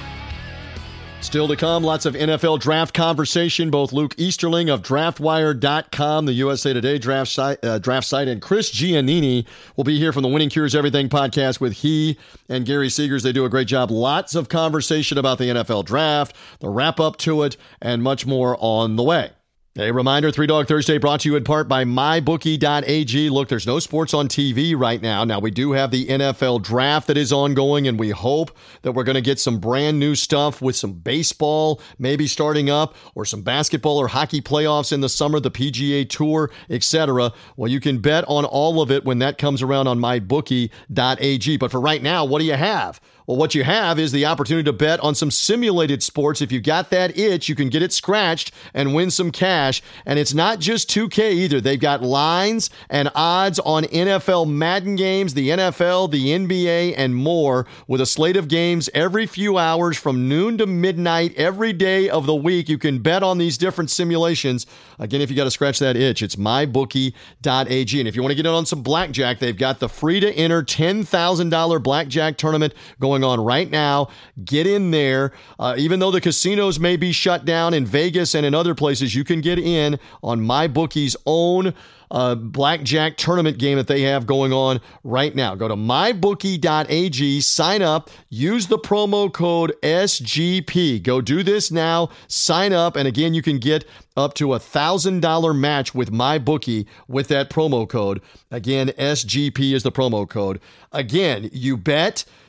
Still to come, lots of NFL draft conversation. Both Luke Easterling of DraftWire.com, the USA Today draft site, uh, draft site, and Chris Giannini will be here from the Winning Cures Everything podcast with he and Gary Seegers. They do a great job. Lots of conversation about the NFL draft, the wrap up to it, and much more on the way. A reminder Three Dog Thursday brought to you in part by MyBookie.ag. Look, there's no sports on TV right now. Now, we do have the NFL draft that is ongoing, and we hope that we're going to get some brand new stuff with some baseball maybe starting up, or some basketball or hockey playoffs in the summer, the PGA Tour, etc. Well, you can bet on all of it when that comes around on MyBookie.ag. But for right now, what do you have? Well, what you have is the opportunity to bet on some simulated sports. If you got that itch, you can get it scratched and win some cash. And it's not just 2K either. They've got lines and odds on NFL Madden games, the NFL, the NBA, and more with a slate of games every few hours from noon to midnight every day of the week. You can bet on these different simulations. Again, if you got to scratch that itch, it's mybookie.ag. And if you want to get in on some blackjack, they've got the free to enter $10,000 blackjack tournament going on right now. Get in there. Uh, even though the casinos may be shut down in Vegas and in other places, you can get in on MyBookie's own uh, blackjack tournament game that they have going on right now. Go to mybookie.ag, sign up, use the promo code SGP. Go do this now, sign up, and again, you can get up to a $1,000 match with MyBookie with that promo code. Again, SGP is the promo code. Again, you bet,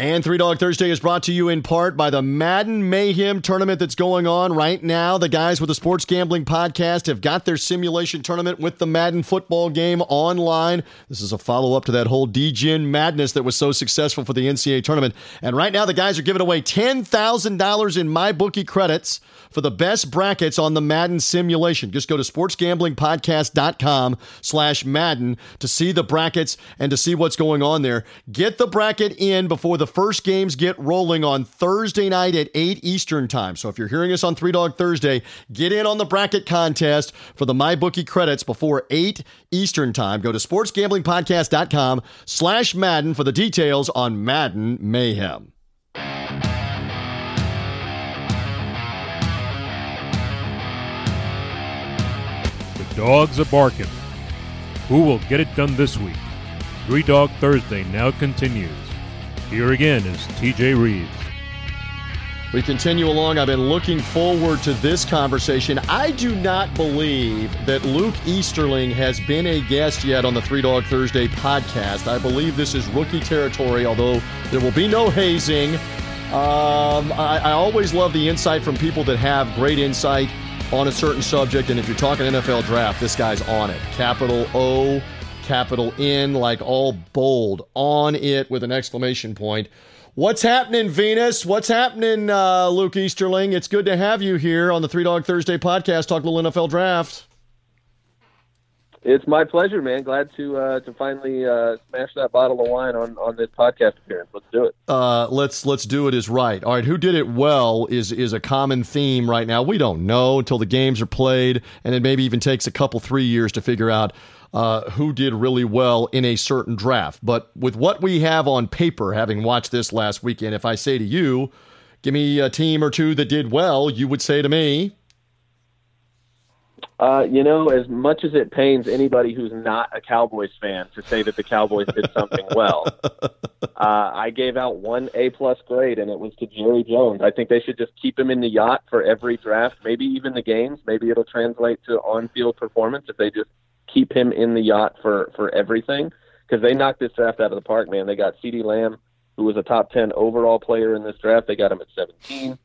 And Three Dog Thursday is brought to you in part by the Madden Mayhem tournament that's going on right now. The guys with the Sports Gambling Podcast have got their simulation tournament with the Madden football game online. This is a follow up to that whole DGen madness that was so successful for the NCAA tournament. And right now, the guys are giving away $10,000 in MyBookie credits for the best brackets on the Madden simulation. Just go to sportsgamblingpodcast.com slash Madden to see the brackets and to see what's going on there. Get the bracket in before the first games get rolling on Thursday night at 8 Eastern Time. So if you're hearing us on Three Dog Thursday, get in on the bracket contest for the MyBookie credits before 8 Eastern Time. Go to sportsgamblingpodcast.com slash Madden for the details on Madden Mayhem. Dogs are barking. Who will get it done this week? Three Dog Thursday now continues. Here again is TJ Reeves. We continue along. I've been looking forward to this conversation. I do not believe that Luke Easterling has been a guest yet on the Three Dog Thursday podcast. I believe this is rookie territory, although there will be no hazing. Um, I, I always love the insight from people that have great insight on a certain subject. And if you're talking NFL draft, this guy's on it. Capital O, capital N, like all bold, on it with an exclamation point. What's happening, Venus? What's happening, uh, Luke Easterling? It's good to have you here on the Three Dog Thursday podcast, talk a little NFL draft. It's my pleasure, man. Glad to uh, to finally uh, smash that bottle of wine on, on this podcast appearance. Let's do it. Uh, let's let's do it is right. All right, who did it well is is a common theme right now. We don't know until the games are played, and it maybe even takes a couple three years to figure out uh, who did really well in a certain draft. But with what we have on paper, having watched this last weekend, if I say to you, give me a team or two that did well, you would say to me, uh, you know, as much as it pains anybody who's not a Cowboys fan to say that the Cowboys did something well, [LAUGHS] uh, I gave out one A plus grade, and it was to Jerry Jones. I think they should just keep him in the yacht for every draft, maybe even the games. Maybe it'll translate to on-field performance if they just keep him in the yacht for for everything. Because they knocked this draft out of the park, man. They got CeeDee Lamb, who was a top ten overall player in this draft. They got him at 17.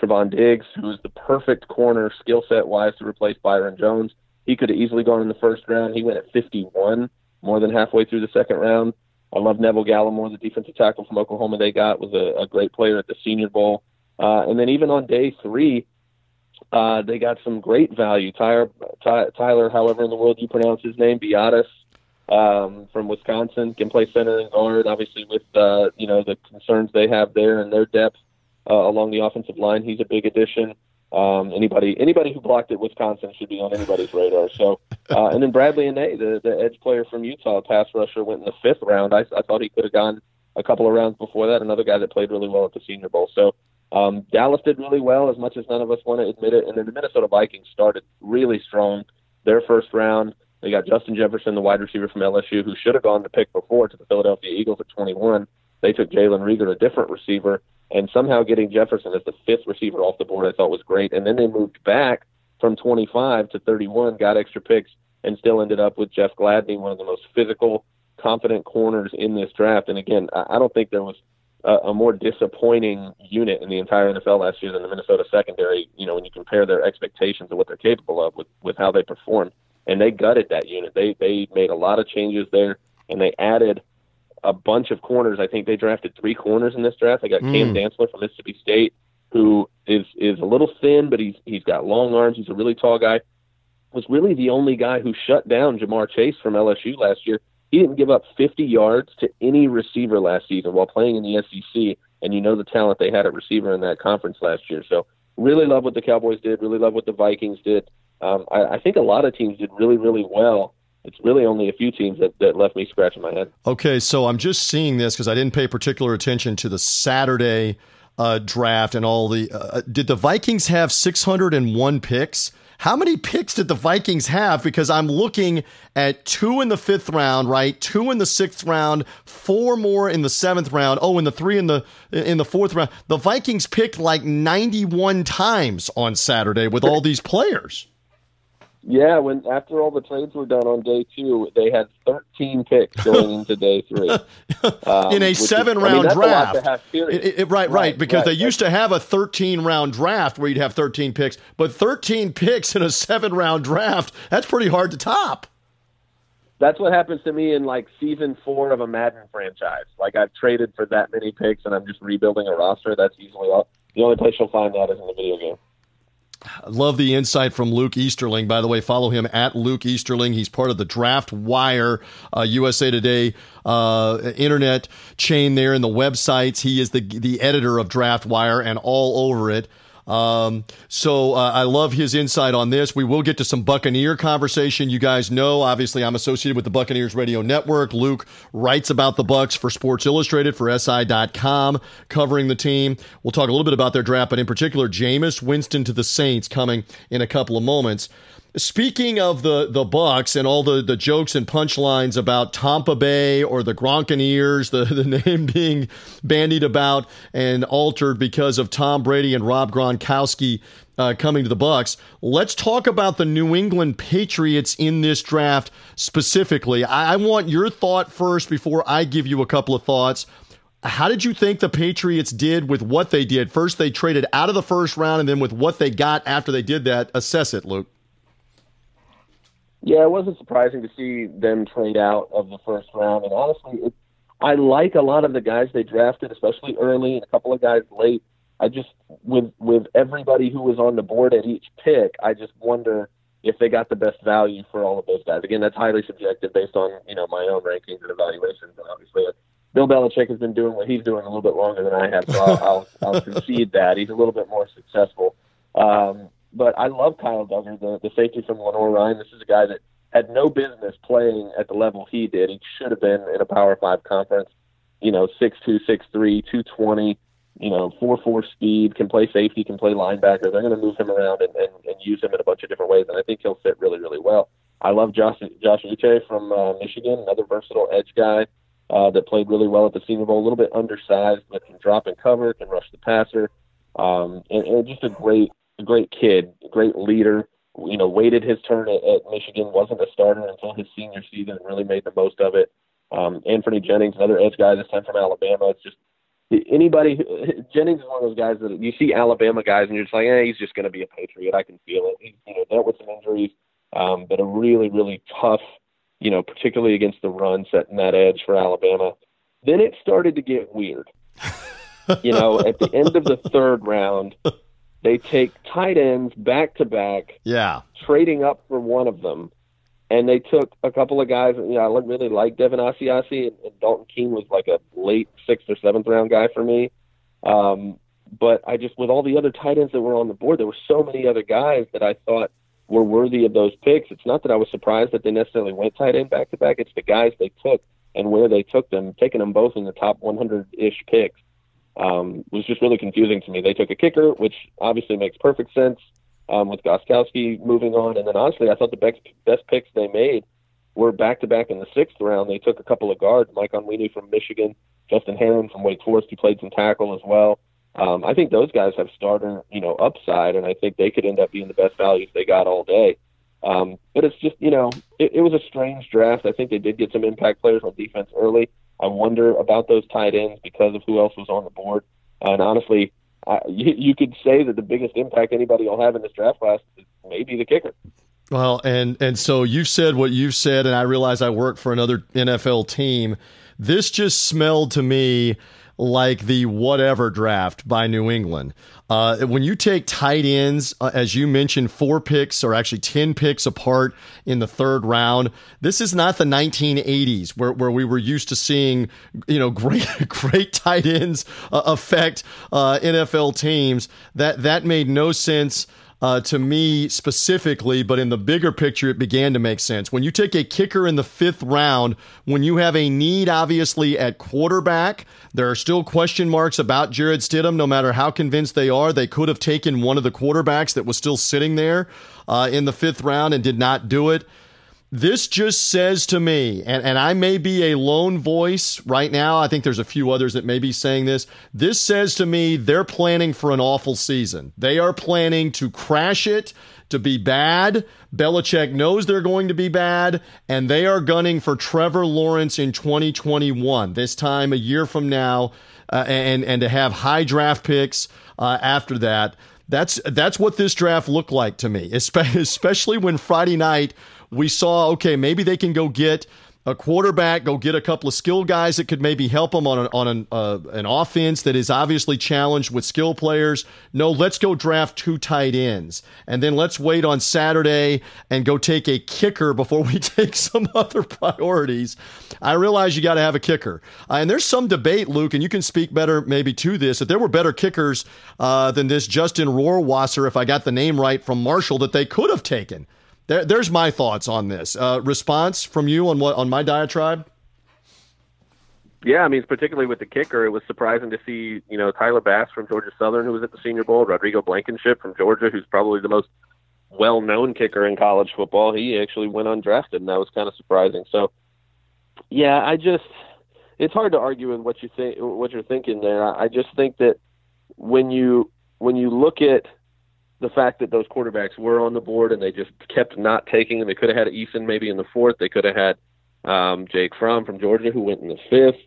Trevon Diggs, who is the perfect corner skill set wise to replace Byron Jones. He could have easily gone in the first round. He went at 51, more than halfway through the second round. I love Neville Gallimore, the defensive tackle from Oklahoma. They got was a, a great player at the Senior Bowl, uh, and then even on day three, uh, they got some great value. Tyler, Ty, Tyler, however in the world you pronounce his name, Biadasz um, from Wisconsin, can play center and guard. Obviously, with uh, you know the concerns they have there and their depth uh, along the offensive line. He's a big addition. Um, anybody anybody who blocked at Wisconsin should be on anybody's radar. So, uh, and then Bradlee Anae, the the edge player from Utah, pass rusher, went in the fifth round. I, I thought he could have gone a couple of rounds before that. Another guy that played really well at the Senior Bowl. So um, Dallas did really well, as much as none of us want to admit it. And then the Minnesota Vikings started really strong. Their first round, they got Justin Jefferson, the wide receiver from LSU, who should have gone the pick before to the Philadelphia Eagles at 21. They took Jalen Reagor, a different receiver, and somehow getting Jefferson as the fifth receiver off the board I thought was great. And then they moved back from 25 to 31, got extra picks, and still ended up with Jeff Gladney, one of the most physical, confident corners in this draft. And again, I don't think there was a, a more disappointing unit in the entire NFL last year than the Minnesota secondary. You know, when you compare their expectations of what they're capable of with with how they performed, and they gutted that unit. They they made a lot of changes there, and they added a bunch of corners. I think they drafted three corners in this draft. They got mm. Cam Dantzler from Mississippi State, who is is a little thin, but he's he's got long arms. He's a really tall guy. Was really the only guy who shut down Ja'Marr Chase from LSU last year. He didn't give up 50 yards to any receiver last season while playing in the SEC, and you know the talent they had at receiver in that conference last year. So really love what the Cowboys did. Really love what the Vikings did. Um, I, I think a lot of teams did really really well it's really only a few teams that, that left me scratching my head. Okay, so I'm just seeing this because I didn't pay particular attention to the Saturday uh, draft and all the. Uh, did the Vikings have 601 picks? How many picks did the Vikings have? Because I'm looking at two in the fifth round, right? Two in the sixth round, four more in the seventh round. Oh, and the three in the in the fourth round. The Vikings picked like 91 times on Saturday with all these players. Yeah, when after all the trades were done on day two, they had 13 picks going [LAUGHS] into day three um, in a seven-round I mean, draft. It, it, right, right, right, because right, they used to have a 13-round draft where you'd have 13 picks, but 13 [LAUGHS] picks in a seven-round draft—that's pretty hard to top. That's what happens to me in like season four of a Madden franchise. Like I've traded for that many picks, and I'm just rebuilding a roster. That's usually all. The only place you'll find that is in the video game. Love the insight from Luke Easterling. By the way, follow him at Luke Easterling. He's part of the Draft Wire uh, USA Today uh, internet chain there in the websites. He is the the editor of Draft Wire and all over it. Um, so uh, I love his insight on this. We will get to some Buccaneer conversation. You guys know, obviously, I'm associated with the Buccaneers Radio Network. Luke writes about the Bucs for Sports Illustrated for SI.com, covering the team. We'll talk a little bit about their draft, but in particular, Jameis Winston to the Saints coming in a couple of moments. Speaking of the the Bucs and all the, the jokes and punchlines about Tampa Bay or the Gronkaneers, the, the [LAUGHS] name being bandied about and altered because of Tom Brady and Rob Gronkowski uh, coming to the Bucs. Let's talk about the New England Patriots in this draft specifically. I, I want your thought first before I give you a couple of thoughts. How did you think the Patriots did with what they did? First, they traded out of the first round, and then with what they got after they did that, assess it, Luke. Yeah, it wasn't surprising to see them trade out of the first round. And honestly, it, I like a lot of the guys they drafted, especially early, and a couple of guys late. I just with with everybody who was on the board at each pick, I just wonder if they got the best value for all of those guys. Again, that's highly subjective based on you know my own rankings and evaluations. And obviously, Bill Belichick has been doing what he's doing a little bit longer than I have, so I'll, I'll, I'll [LAUGHS] concede that he's a little bit more successful. Um, but I love Kyle Dugger, the, the safety from Lenoir-Rhyne. This is a guy that had no business playing at the level he did. He should have been in a Power Five conference. You know, six two, six three, two twenty. You know, four four speed, can play safety, can play linebacker. They're going to move him around and, and, and use him in a bunch of different ways, and I think he'll fit really, really well. I love Josh Josh Uche from uh, Michigan, another versatile edge guy uh, that played really well at the Senior Bowl. A little bit undersized, but can drop and cover, can rush the passer, um, and, and just a great a great kid, great leader. You know, waited his turn at, at Michigan, wasn't a starter until his senior season, and really made the most of it. Um, Anfernee Jennings, another edge guy, this time from Alabama. It's just anybody. Jennings is one of those guys that you see Alabama guys, and you're just like, eh, he's just going to be a Patriot. I can feel it. He's you know dealt with some injuries, um, but a really, really tough. You know, particularly against the run, setting that edge for Alabama. Then it started to get weird. [LAUGHS] you know, at the end of the third round, they take tight ends back to back. Yeah. Trading up for one of them. And they took a couple of guys. You know, I really like Devin Asiasi, and, and Dalton Keene was like a late sixth or seventh round guy for me. Um, but I just, with all the other tight ends that were on the board, there were so many other guys that I thought were worthy of those picks. It's not that I was surprised that they necessarily went tight end back to back. It's the guys they took and where they took them, taking them both in the top 100 ish picks um, was just really confusing to me. They took a kicker, which obviously makes perfect sense um, with Gostkowski moving on. And then honestly, I thought the best, best picks they made were back to back in the sixth round. They took a couple of guards, Mike Onwenu from Michigan, Justin Herron from Wake Forest, who played some tackle as well. Um, I think those guys have starter, you know, upside, and I think they could end up being the best values they got all day. Um, but it's just, you know, it, it was a strange draft. I think they did get some impact players on defense early. I wonder about those tight ends because of who else was on the board. Uh, and honestly, I, [LAUGHS] you, you could say that the biggest impact anybody will have in this draft class is maybe the kicker. Well, and and so you've said what you've said, and I realize I work for another NFL team. This just smelled to me like the whatever draft by New England. Uh, when you take tight ends, uh, as you mentioned, four picks or actually 10 picks apart in the third round, this is not the 1980s where, where we were used to seeing, you know, [LAUGHS] great, great tight ends uh, affect uh, NFL teams. That, that made no sense uh, to me specifically, but in the bigger picture, it began to make sense. When you take a kicker in the fifth round, when you have a need, obviously, at quarterback, there are still question marks about Jarrett Stidham, no matter how convinced they are. They could have taken one of the quarterbacks that was still sitting there uh, in the fifth round and did not do it. This just says to me, and, and I may be a lone voice right now. I think there's a few others that may be saying this. This says to me they're planning for an awful season. They are planning to crash it, to be bad. Belichick knows they're going to be bad, and they are gunning for Trevor Lawrence in 2021, this time a year from now, uh, and, and to have high draft picks uh, after that. That's, that's what this draft looked like to me, [LAUGHS] especially when Friday night we saw, okay, maybe they can go get a quarterback, go get a couple of skill guys that could maybe help them on an, on an, uh, an offense that is obviously challenged with skill players. No, let's go draft two tight ends. And then let's wait on Saturday and go take a kicker before [LAUGHS] we take some other priorities. I realize you got to have a kicker. Uh, and there's some debate, Luke, and you can speak better maybe to this, that there were better kickers uh, than this Justin Rohrwasser, if I got the name right, from Marshall that they could have taken. There, there's my thoughts on this. Uh, response from you on what on my diatribe? Yeah, I mean, particularly with the kicker, it was surprising to see you know Tyler Bass from Georgia Southern, who was at the Senior Bowl, Rodrigo Blankenship from Georgia, who's probably the most well-known kicker in college football. He actually went undrafted, and that was kind of surprising. So, yeah, I just it's hard to argue with what you think, what you're thinking there. I just think that when you when you look at the fact that those quarterbacks were on the board and they just kept not taking them. They could have had Eason maybe in the fourth. They could have had um, Jake Fromm from Georgia who went in the fifth.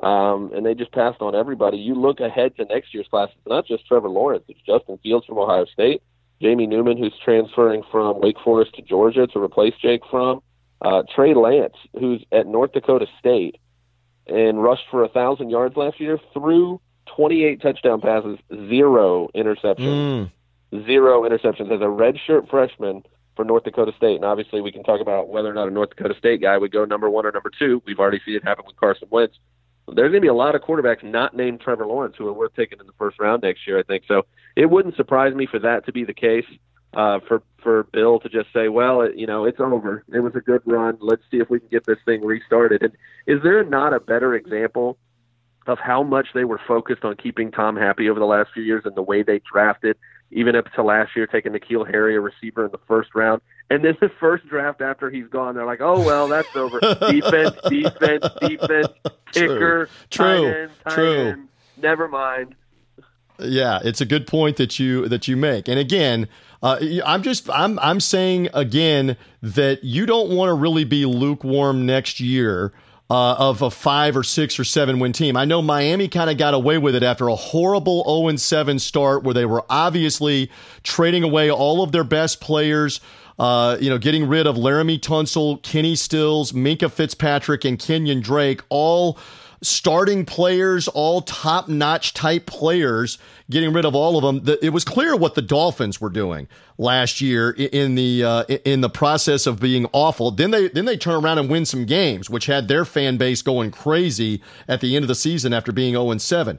Um, and they just passed on everybody. You look ahead to next year's class. It's not just Trevor Lawrence. It's Justin Fields from Ohio State, Jamie Newman, who's transferring from Wake Forest to Georgia to replace Jake Fromm, uh, Trey Lance, who's at North Dakota State and rushed for a thousand yards last year, threw 28 touchdown passes, zero interceptions. Mm zero interceptions as a redshirt freshman for North Dakota State. And obviously, we can talk about whether or not a North Dakota State guy would go number one or number two. We've already seen it happen with Carson Wentz. There's going to be a lot of quarterbacks not named Trevor Lawrence who are worth taking in the first round next year, I think. So it wouldn't surprise me for that to be the case. Uh, for for Bill to just say, well, it, you know, it's over. It was a good run. Let's see if we can get this thing restarted. And is there not a better example of how much they were focused on keeping Tom happy over the last few years and the way they drafted even up to last year, taking N'Keal Harry, a receiver in the first round. And then the first draft after he's gone, they're like, oh, well, that's over. defense, [LAUGHS] defense, defense, kicker, true, tight end, tight true. End, never mind. Yeah, it's a good point that you that you make. And again, uh, I'm just I'm I'm saying again that you don't want to really be lukewarm next year uh, of a five or six or seven win team. I know Miami kind of got away with it after a horrible 0 7 start where they were obviously trading away all of their best players. Uh, you know, getting rid of Laremy Tunsil, Kenny Stills, Minkah Fitzpatrick, and Kenyan Drake, all starting players, all top notch type players, getting rid of all of them. It was clear what the Dolphins were doing last year in the uh, in the process of being awful. Then they then they turn around and win some games, which had their fan base going crazy at the end of the season after being 0 and 7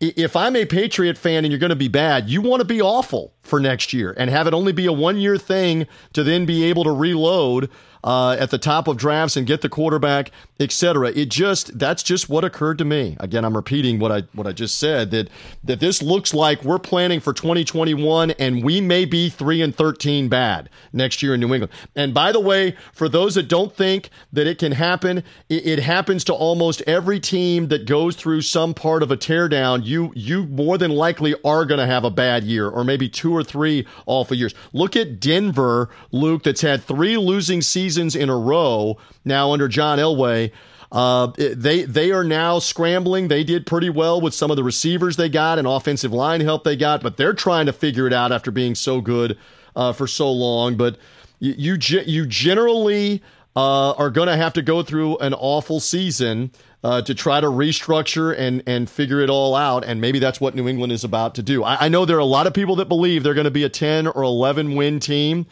if I'm a Patriot fan and you're going to be bad, you want to be awful for next year and have it only be a one year thing to then be able to reload uh, at the top of drafts and get the quarterback, etc. It just that's just what occurred to me. Again, I'm repeating what I what I just said that that this looks like we're planning for 2021 and we may be three and 13 bad next year in New England. And by the way, for those that don't think that it can happen, it, it happens to almost every team that goes through some part of a teardown. You you more than likely are going to have a bad year or maybe two or three awful years. Look at Denver, Luke, that's had three losing seasons seasons in a row now under John Elway. Uh, they they are now scrambling. They did pretty well with some of the receivers they got and offensive line help they got, but they're trying to figure it out after being so good uh, for so long. But you you, you generally uh, are going to have to go through an awful season uh, to try to restructure and and figure it all out. And maybe that's what New England is about to do. I, I know there are a lot of people that believe they're going to be a ten or eleven win team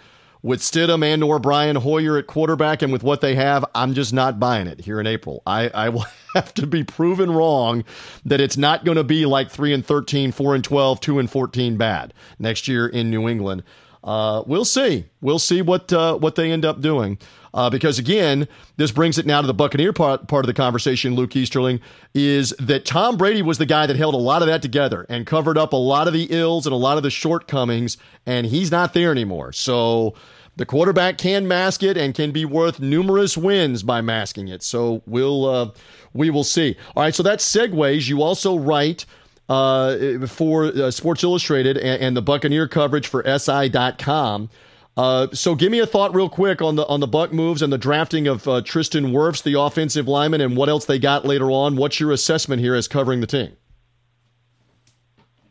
with Stidham and or Brian Hoyer at quarterback and with what they have, I'm just not buying it here in April. I, I will [LAUGHS] have to be proven wrong that it's not going to be like 3 and 13, 4 and 12, 2 and 14 bad next year in New England. uh, we'll see. We'll see what uh, what they end up doing. Uh, because again, this brings it now to the Buccaneer part, part of the conversation, Luke Easterling, is that Tom Brady was the guy that held a lot of that together and covered up a lot of the ills and a lot of the shortcomings, and he's not there anymore. So the quarterback can mask it and can be worth numerous wins by masking it. So we'll uh, we will see. All right, so that segues. You also write uh, for uh, Sports Illustrated and, and, the Buccaneer coverage for SI.com. Uh, so give me a thought real quick on the on the Buc moves and the drafting of uh, Tristan Wirfs, the offensive lineman, and what else they got later on. What's your assessment here as covering the team?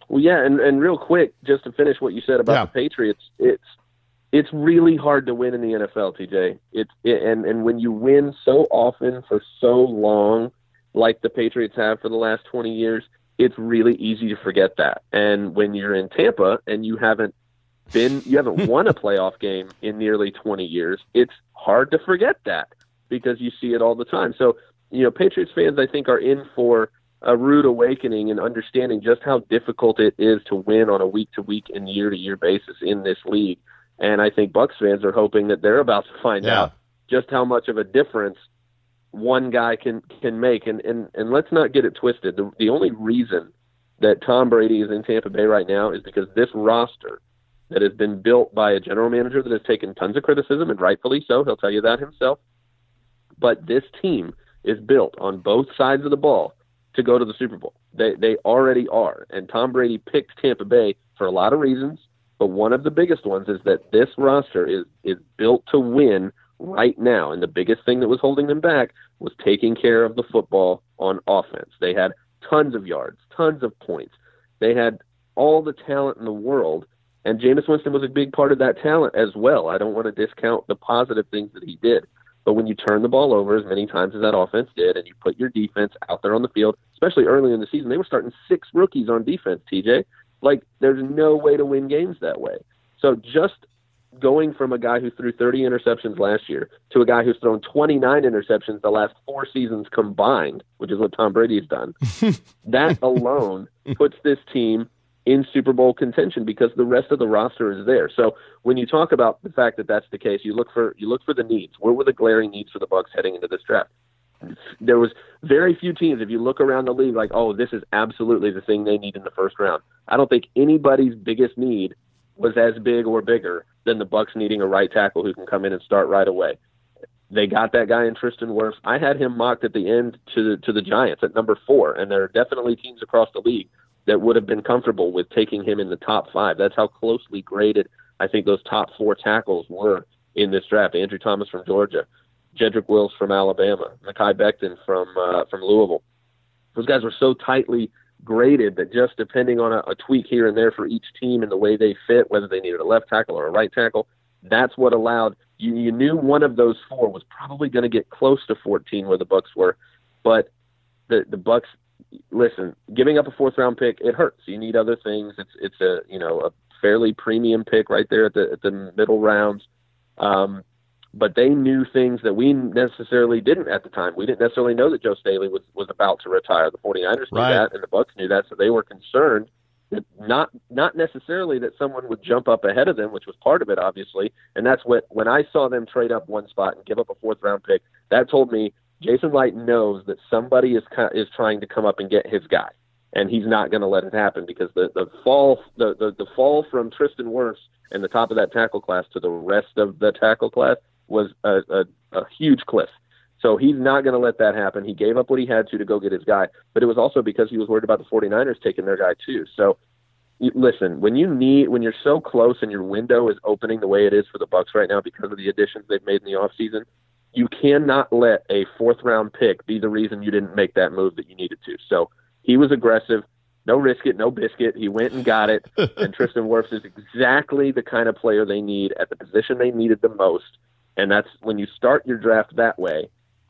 Well, yeah, and, and real quick, just to finish what you said about yeah. the Patriots, it's it's really hard to win in the NFL, TJ. It's it, and and when you win so often for so long, like the Patriots have for the last twenty years, it's really easy to forget that. And when you're in Tampa and you haven't been you haven't [LAUGHS] won a playoff game in nearly 20 years, it's hard to forget that because you see it all the time. So, you know, Patriots fans I think are in for a rude awakening and understanding just how difficult it is to win on a week to week and year to year basis in this league. And I think Bucs fans are hoping that they're about to find yeah. out just how much of a difference one guy can can make. And and and let's not get it twisted. The the only reason that Tom Brady is in Tampa Bay right now is because this roster that has been built by a general manager that has taken tons of criticism, and rightfully so. He'll tell you that himself. But this team is built on both sides of the ball to go to the Super Bowl. They they already are, and Tom Brady picked Tampa Bay for a lot of reasons. But one of the biggest ones is that this roster is is built to win right now, and the biggest thing that was holding them back was taking care of the football on offense. They had tons of yards, tons of points. They had all the talent in the world and Jameis Winston was a big part of that talent as well. I don't want to discount the positive things that he did. But when you turn the ball over as many times as that offense did, and you put your defense out there on the field, especially early in the season, they were starting six rookies on defense, TJ. Like, there's no way to win games that way. So just going from a guy who threw 30 interceptions last year to a guy who's thrown 29 interceptions the last four seasons combined, which is what Tom Brady's done, [LAUGHS] that alone puts this team in Super Bowl contention because the rest of the roster is there. So when you talk about the fact that that's the case, you look for you look for the needs. Where were the glaring needs for the Bucs heading into this draft? There was very few teams. If you look around the league, like oh, this is absolutely the thing they need in the first round. I don't think anybody's biggest need was as big or bigger than the Bucs needing a right tackle who can come in and start right away. They got that guy in Tristan Wirfs. I had him mocked at the end to the, to the Giants at number four, and there are definitely teams across the league that would have been comfortable with taking him in the top five. That's how closely graded I think those top four tackles were in this draft. Andrew Thomas from Georgia, Jedrick Wills from Alabama, Mekhi Becton from uh, from Louisville. Those guys were so tightly graded that just depending on a, a tweak here and there for each team and the way they fit, whether they needed a left tackle or a right tackle, that's what allowed you. You knew one of those four was probably going to get close to 14 where the Bucs were, but the the Bucs listen, giving up a fourth round pick, it hurts. You need other things. It's it's a you know a fairly premium pick right there at the at the middle rounds. Um, but they knew things that we necessarily didn't at the time. We didn't necessarily know that Joe Staley was was about to retire. The 49ers knew right. that, and the Bucs knew that, so they were concerned that not not necessarily that someone would jump up ahead of them, which was part of it, obviously. And that's what when I saw them trade up one spot and give up a fourth round pick, that told me Jason Licht knows that somebody is is trying to come up and get his guy, and he's not going to let it happen because the the fall the, the the fall from Tristan Wirfs and the top of that tackle class to the rest of the tackle class was a, a, a huge cliff. So he's not going to let that happen. He gave up what he had to to go get his guy, but it was also because he was worried about the 49ers taking their guy too. So listen, when you need when you're so close and your window is opening the way it is for the Bucs right now because of the additions they've made in the offseason, you cannot let a fourth round pick be the reason you didn't make that move that you needed to. So he was aggressive. No risk it, no biscuit. He went and got it. [LAUGHS] and Tristan Wirfs is exactly the kind of player they need at the position they needed the most. And that's when you start your draft that way,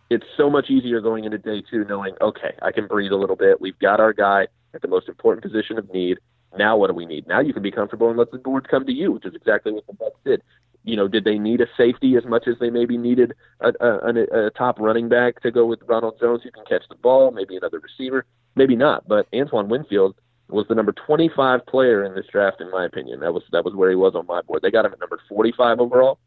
it's so much easier going into day two knowing, okay, I can breathe a little bit. We've got our guy at the most important position of need. Now what do we need? Now you can be comfortable and let the board come to you, which is exactly what the Bucs did you know, did they need a safety as much as they maybe needed a, a, a, top running back to go with Ronald Jones who can catch the ball, maybe another receiver, maybe not. But Antoine Winfield was the number 25 player in this draft, in my opinion. That was that was where he was on my board. They got him at number 45 overall,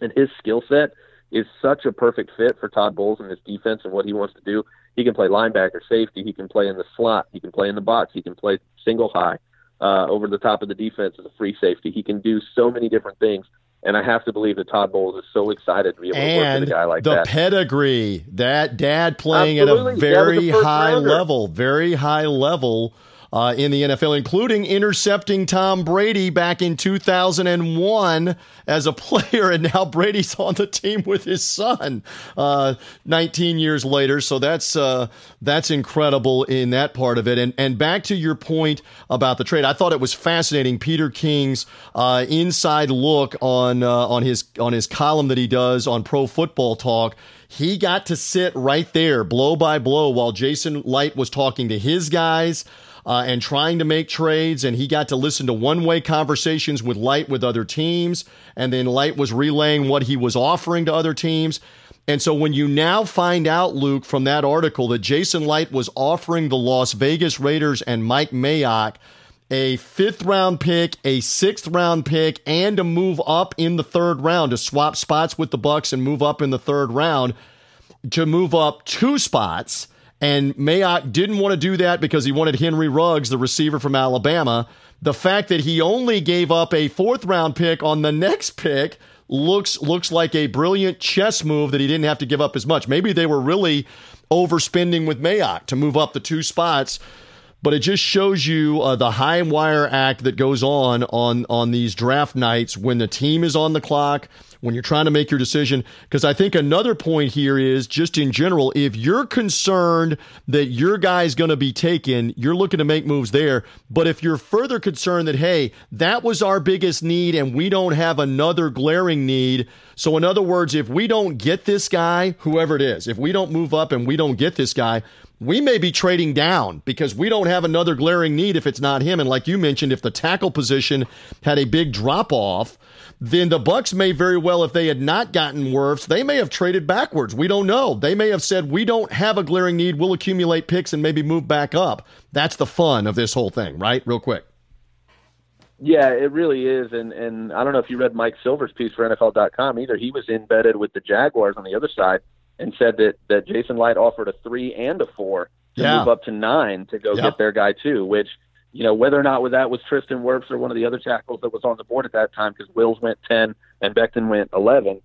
and his skill set is such a perfect fit for Todd Bowles and his defense and what he wants to do. He can play linebacker, safety. He can play in the slot. He can play in the box. He can play single high uh, over the top of the defense as a free safety. He can do so many different things. And I have to believe that Todd Bowles is so excited to be able to and work with a guy like the that. The pedigree, that dad playing Absolutely. at a very a high rounder. level, very high level uh, in the NFL, including intercepting Tom Brady back in 2001 as a player, and now Brady's on the team with his son uh, 19 years later. So that's uh, that's incredible in that part of it. And and back to your point about the trade, I thought it was fascinating. Peter King's uh, inside look on uh, on his on his column that he does on Pro Football Talk. He got to sit right there, blow by blow, while Jason Licht was talking to his guys uh, and trying to make trades. And he got to listen to one way conversations with Licht with other teams. And then Licht was relaying what he was offering to other teams. And so when you now find out, Luke, from that article that Jason Licht was offering the Las Vegas Raiders and Mike Mayock a fifth round pick, a sixth round pick, and to move up in the third round to swap spots with the Bucs and move up in the third round to move up two spots. And Mayock didn't want to do that because he wanted Henry Ruggs, the receiver from Alabama. The fact that he only gave up a fourth round pick on the next pick looks looks like a brilliant chess move that he didn't have to give up as much. Maybe they were really overspending with Mayock to move up the two spots but it just shows you uh, the high wire act that goes on on on these draft nights when the team is on the clock when you're trying to make your decision. Because i think another point here is just in general if you're concerned that your guy's going to be taken you're looking to make moves there. But if you're further concerned that hey that was our biggest need and we don't have another glaring need. So in other words if we don't get this guy whoever it is if we don't move up and we don't get this guy we may be trading down because we don't have another glaring need if it's not him. And like you mentioned, if the tackle position had a big drop off, then the Bucs may very well, if they had not gotten Wirfs, they may have traded backwards. We don't know. They may have said, we don't have a glaring need. We'll accumulate picks and maybe move back up. That's the fun of this whole thing, right? Real quick. Yeah, it really is. And and I don't know if you read Mike Silver's piece for NFL.com either. He was embedded with the Jaguars on the other side and said that that Jason Licht offered a three and a four to Yeah. move up to nine to go Yeah. get their guy too. Which you know whether or not with that was Tristan Wirfs or one of the other tackles that was on the board at that time because Wills went ten and Becton went eleven.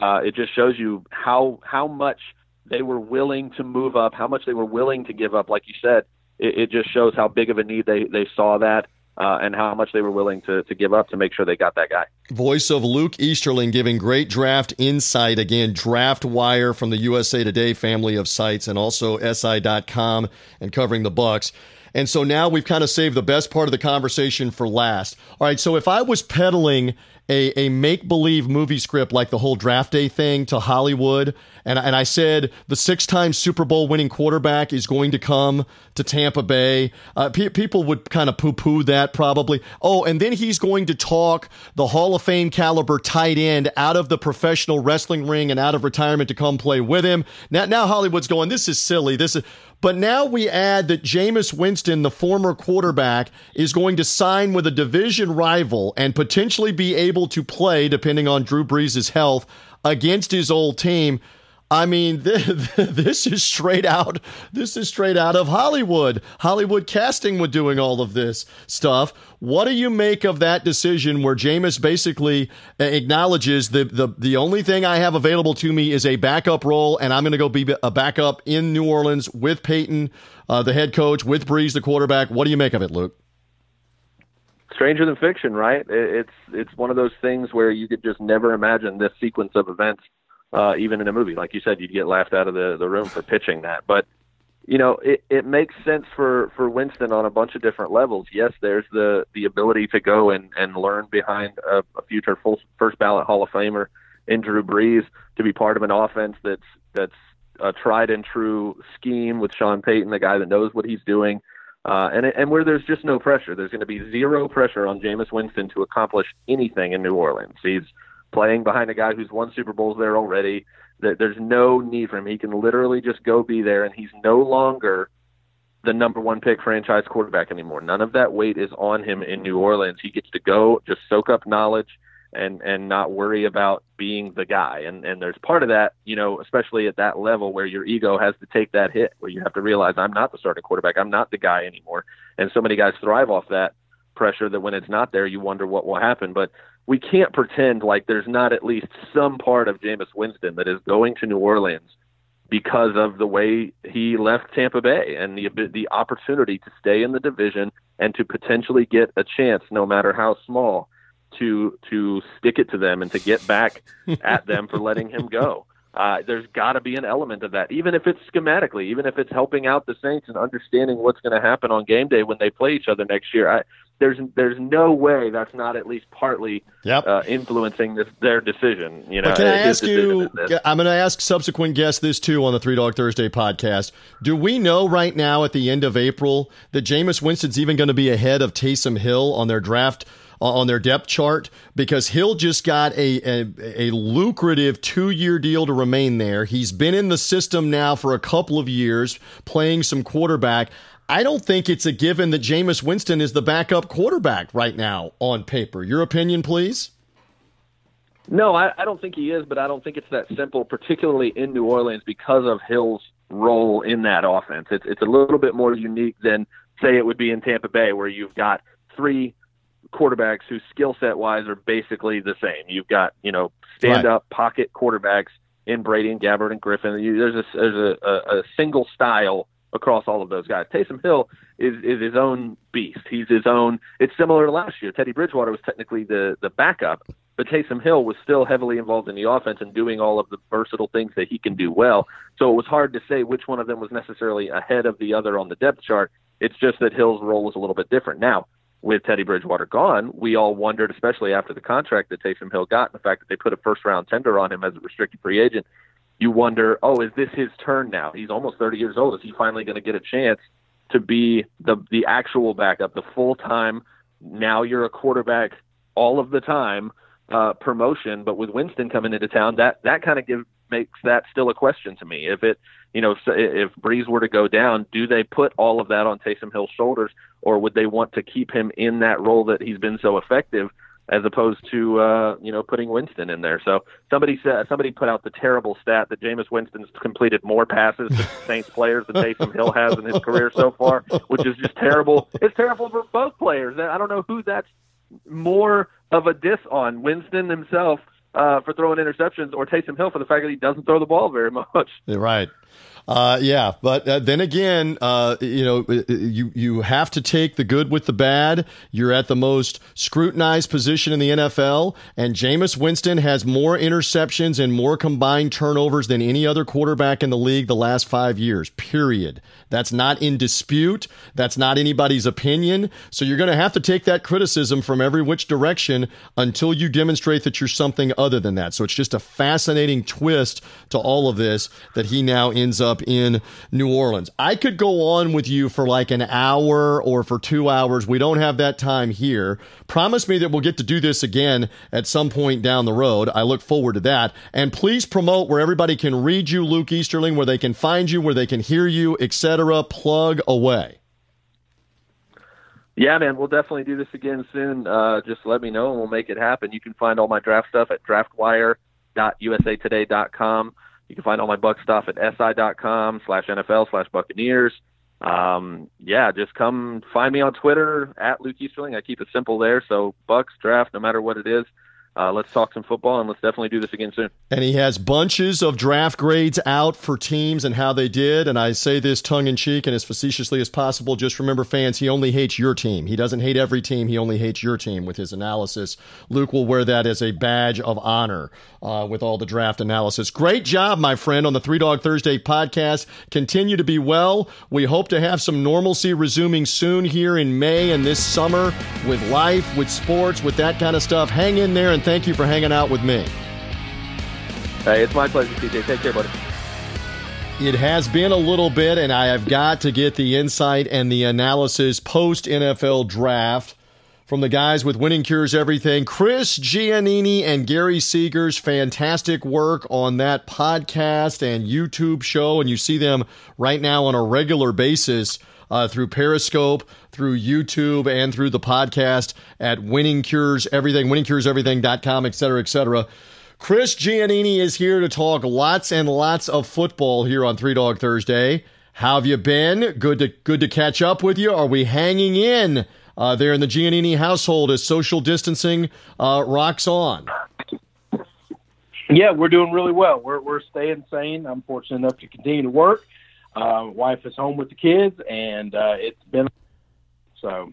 Uh, it just shows you how how much they were willing to move up, how much they were willing to give up. Like you said, it, it just shows how big of a need they they saw that. Uh, and how much they were willing to, to give up to make sure they got that guy. Voice of Luke Easterling giving great draft insight. Again, Draft Wire from the USA Today family of sites and also SI.com and covering the Bucs. And so now we've kind of saved the best part of the conversation for last. All right, so if I was peddling a, a make believe movie script like the whole draft day thing to Hollywood, and, and I said the six time Super Bowl winning quarterback is going to come to Tampa Bay, uh, pe- people would kind of poo poo that probably. Oh, and then he's going to talk the Hall of Fame caliber tight end out of the professional wrestling ring and out of retirement to come play with him. Now, now Hollywood's going, this is silly. This is. But now we add that Jameis Winston, the former quarterback, is going to sign with a division rival and potentially be able to play, depending on Drew Brees' health, against his old team. I mean, [LAUGHS] this is straight out. This is straight out of Hollywood. Hollywood casting with doing all of this stuff. What do you make of that decision where Jameis basically acknowledges the the the only thing I have available to me is a backup role, and I'm going to go be a backup in New Orleans with Payton, uh, the head coach, with Brees, the quarterback. What do you make of it, Luke? Stranger than fiction, right? It's it's one of those things where you could just never imagine this sequence of events, uh, even in a movie. Like you said, you'd get laughed out of the, the room for pitching that. But you know, it, it makes sense for, for Winston on a bunch of different levels. Yes, there's the, the ability to go and, and learn behind a, a future full, first ballot Hall of Famer in Drew Brees to be part of an offense that's that's a tried and true scheme with Sean Payton, the guy that knows what he's doing. Uh, and and where there's just no pressure, there's going to be zero pressure on Jameis Winston to accomplish anything in New Orleans. He's playing behind a guy who's won Super Bowls there already. There- There's no need for him. He can literally just go be there, and he's no longer the number one pick franchise quarterback anymore. None of that weight is on him in New Orleans. He gets to go just soak up knowledge and and not worry about being the guy. And and there's part of that, you know, especially at that level where your ego has to take that hit, where you have to realize I'm not the starting quarterback, I'm not the guy anymore. And so many guys thrive off that pressure that when it's not there, you wonder what will happen. But we can't pretend like there's not at least some part of Jameis Winston that is going to New Orleans because of the way he left Tampa Bay and the the opportunity to stay in the division and to potentially get a chance, no matter how small, to to stick it to them and to get back [LAUGHS] at them for letting him go. Uh, there's got to be an element of that, even if it's schematically, even if it's helping out the Saints and understanding what's going to happen on game day when they play each other next year. I, there's there's no way that's not at least partly yep. uh, influencing this, their decision. You know, but can I ask you? I'm going to ask subsequent guests this too on the Three Dog Thursday podcast. Do we know right now at the end of April that Jameis Winston's even going to be ahead of Taysom Hill on their draft? on their depth chart because Hill just got a, a, a lucrative two year deal to remain there. He's been in the system now for a couple of years, playing some quarterback. I don't think it's a given that Jameis Winston is the backup quarterback right now on paper. Your opinion, please? No, I, I don't think he is, but I don't think it's that simple, particularly in New Orleans because of Hill's role in that offense. It's it's a little bit more unique than say it would be in Tampa Bay, where you've got three quarterbacks whose skill set wise are basically the same. You've got you know stand up right. pocket quarterbacks in Brady and Gabbert and Griffin. You, there's a there's a, a, a single style across all of those guys. Taysom Hill is is his own beast. He's his own. It's similar to last year. Teddy Bridgewater was technically the the backup, but Taysom Hill was still heavily involved in the offense and doing all of the versatile things that he can do well. So it was hard to say which one of them was necessarily ahead of the other on the depth chart. It's just that Hill's role was a little bit different. Now, with Teddy Bridgewater gone, we all wondered, especially after the contract that Taysom Hill got, and the fact that they put a first round tender on him as a restricted free agent, you wonder, oh, is this his turn now? He's almost 30 years old. Is he finally going to get a chance to be the the actual backup, the full time? Now you're a quarterback all of the time uh, promotion, but with Winston coming into town, that that kind of give makes that still a question to me. If it, you know, if Brees were to go down, do they put all of that on Taysom Hill's shoulders, or would they want to keep him in that role that he's been so effective? As opposed to uh, you know putting Winston in there. So somebody said somebody put out the terrible stat that Jameis Winston's completed more passes to Saints players than Taysom Hill has in his career so far, which is just terrible. It's terrible for both players. I don't know who that's more of a diss on, Winston himself uh, for throwing interceptions or Taysom Hill for the fact that he doesn't throw the ball very [LAUGHS] much. Right. Uh, yeah, but uh, then again, uh, you know, uh, you you have to take the good with the bad. You're at the most scrutinized position in the NFL, and Jameis Winston has more interceptions and more combined turnovers than any other quarterback in the league the last five years. Period. That's not in dispute. That's not anybody's opinion. So you're going to have to take that criticism from every which direction until you demonstrate that you're something other than that. So it's just a fascinating twist to all of this that he now ends up up in New Orleans. I could go on with you for like an hour or for two hours. We don't have that time here. Promise me that we'll get to do this again at some point down the road. I look forward to that. And please promote where everybody can read you, Luke Easterling, where they can find you, where they can hear you, etc. Plug away. Yeah, man, we'll definitely do this again soon. Uh, just let me know and we'll make it happen. You can find all my draft stuff at draftwire.usatoday.com. You can find all my Buc stuff at si.com slash NFL slash Buccaneers. Um, yeah, just come find me on Twitter at Luke Easterling. I keep it simple there. So Bucs draft, no matter what it is, uh, let's talk some football and let's definitely do this again soon. And he has bunches of draft grades out for teams and how they did. And I say this tongue in cheek and as facetiously as possible. Just remember, fans, he only hates your team. He doesn't hate every team. He only hates your team with his analysis. Luke will wear that as a badge of honor uh, with all the draft analysis. Great job, my friend, on the Three Dog Thursday podcast. Continue to be well. We hope to have some normalcy resuming soon here in May and this summer with life, with sports, with that kind of stuff. Hang in there and thank you for hanging out with me. Hey, it's my pleasure, TJ. Take care, buddy. It has been a little bit, and I have got to get the insight and the analysis post NFL draft from the guys with Winning Cures Everything, Chris Giannini and Gary Seegers. Fantastic work on that podcast and YouTube show, and you see them right now on a regular basis uh, through Periscope, through YouTube, and through the podcast at Winning Cures Everything, winningcureseverything.com, et cetera, et cetera. Chris Giannini is here to talk lots and lots of football here on Three Dog Thursday. How have you been? Good to good to catch up with you. Are we hanging in uh, there in the Giannini household as social distancing uh, rocks on? Yeah, we're doing really well. We're we're staying sane. I'm fortunate enough to continue to work. Uh, wife is home with the kids, and uh, it's been so.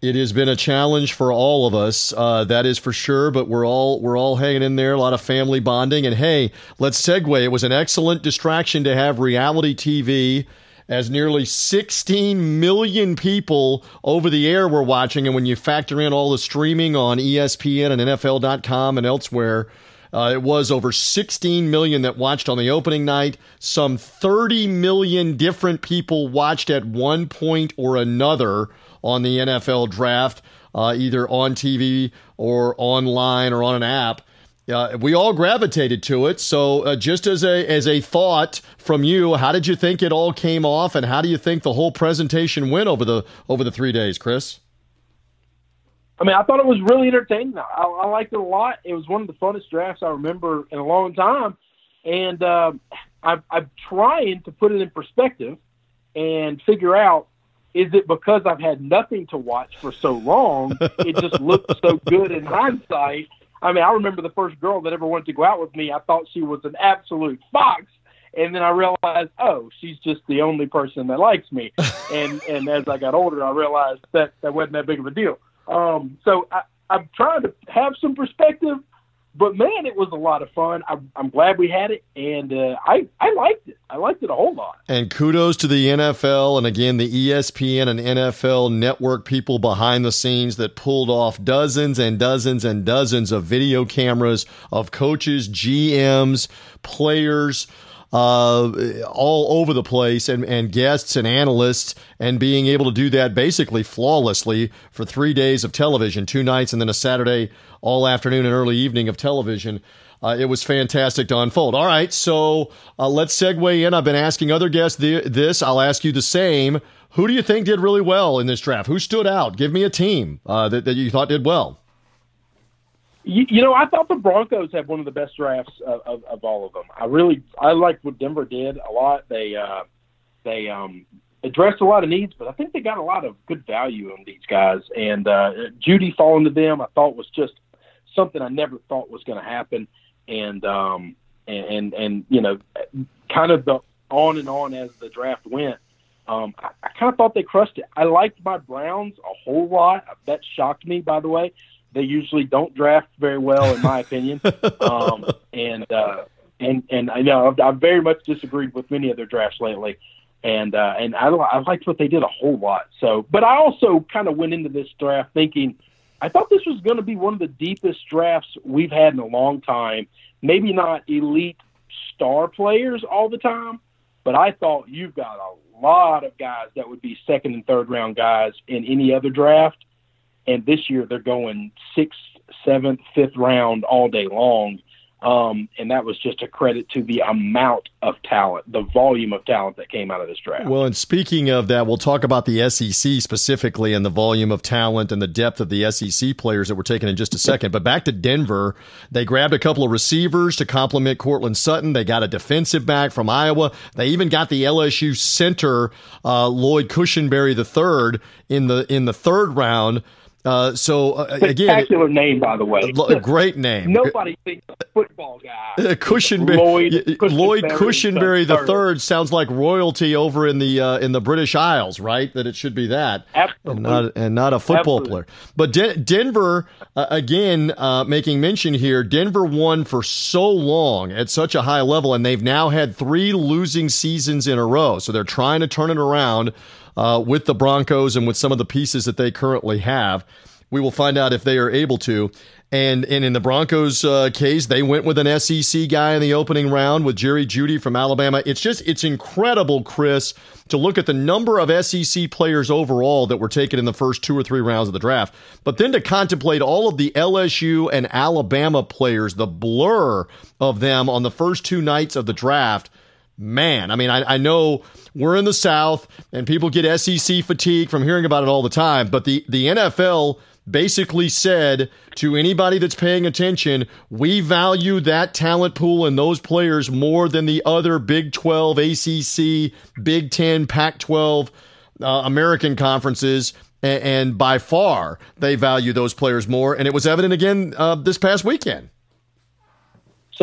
It has been a challenge for all of us, uh, that is for sure. But we're all we're all hanging in there. A lot of family bonding, and hey, let's segue. It was an excellent distraction to have reality TV as nearly 16 million people over the air were watching. And when you factor in all the streaming on ESPN and NFL.com and elsewhere, uh, it was over 16 million that watched on the opening night. Some 30 million different people watched at one point or another on the NFL draft, uh, either on TV or online or on an app. Uh, we all gravitated to it. So, uh, just as a as a thought from you, how did you think it all came off, and how do you think the whole presentation went over the over the three days, Chris? I mean, I thought it was really entertaining. I, I liked it a lot. It was one of the funnest drafts I remember in a long time, and uh, I'm, I'm trying to put it in perspective and figure out is it because I've had nothing to watch for so long? [LAUGHS] It just looked so good in hindsight I mean, I remember the first girl that ever wanted to go out with me. I thought she was an absolute fox, and then I realized, oh, she's just the only person that likes me. [LAUGHS] and and as I got older, I realized that that wasn't that big of a deal. Um, so I, I'm trying to have some perspective but man, it was a lot of fun. I'm, I'm glad we had it, and uh, I I liked it. I liked it a whole lot. And kudos to the NFL, and again the ESPN and NFL network people behind the scenes that pulled off dozens and dozens and dozens of video cameras of coaches, GMs, players uh, all over the place and, and guests and analysts and being able to do that basically flawlessly for three days of television, two nights and then a Saturday all afternoon and early evening of television. Uh, it was fantastic to unfold. All right, so uh, let's segue in. I've been asking other guests th- this. I'll ask you the same. Who do you think did really well in this draft? Who stood out? Give me a team uh, that, that you thought did well. You, you, know, I thought the Broncos had one of the best drafts of, of, of all of them. I really, I liked what Denver did a lot. They, uh, they um, addressed a lot of needs, but I think they got a lot of good value in these guys. And uh, Jeudy falling to them, I thought was just something I never thought was going to happen. And, um, and, and, and, you know, kind of the on and on as the draft went. Um, I, I kind of thought they crushed it. I liked my Browns a whole lot. That shocked me, by the way. They usually don't draft very well, in my opinion. [LAUGHS] Um, and uh, and and I know I've, I've very much disagreed with many of their drafts lately, and uh, and I, I liked what they did a whole lot. So, but I also kind of went into this draft thinking I thought this was going to be one of the deepest drafts we've had in a long time. Maybe not elite star players all the time, but I thought you've got a lot of guys that would be second and third round guys in any other draft and this year they're going sixth, seventh, fifth round all day long. Um, and that was just a credit to the amount of talent, the volume of talent that came out of this draft. Well, and speaking of that, we'll talk about the SEC specifically and the volume of talent and the depth of the SEC players that were taken in just a second. But back to Denver, they grabbed a couple of receivers to complement Courtland Sutton. They got a defensive back from Iowa. They even got the LSU center uh, Lloyd Cushenberry III in the in the third round. Uh, so uh, again, spectacular name by the way. A great name. Nobody thinks a football guy. Uh, [LAUGHS] Cushenberry, Lloyd, Cushenberry, Lloyd Cushenberry the third sounds like royalty over in the uh, in the British Isles, right? That it should be that, Absolutely. and not and not a football Absolutely. player. But De- Denver uh, again, uh, making mention here, Denver won for so long at such a high level, and they've now had three losing seasons in a row. So they're trying to turn it around uh, with the Broncos and with some of the pieces that they currently have. We will find out if they are able to. And, and in the Broncos uh, case, they went with an SEC guy in the opening round with Jerry Jeudy from Alabama. It's just, it's incredible, Chris, to look at the number of SEC players overall that were taken in the first two or three rounds of the draft, but then to contemplate all of the LSU and Alabama players, the blur of them on the first two nights of the draft man, I mean, I, I know we're in the South and people get SEC fatigue from hearing about it all the time, but the, the NFL basically said to anybody that's paying attention, we value that talent pool and those players more than the other Big 12, ACC, Big 10, Pac 12 uh, American conferences. And, and, by far, they value those players more. And it was evident again uh, this past weekend.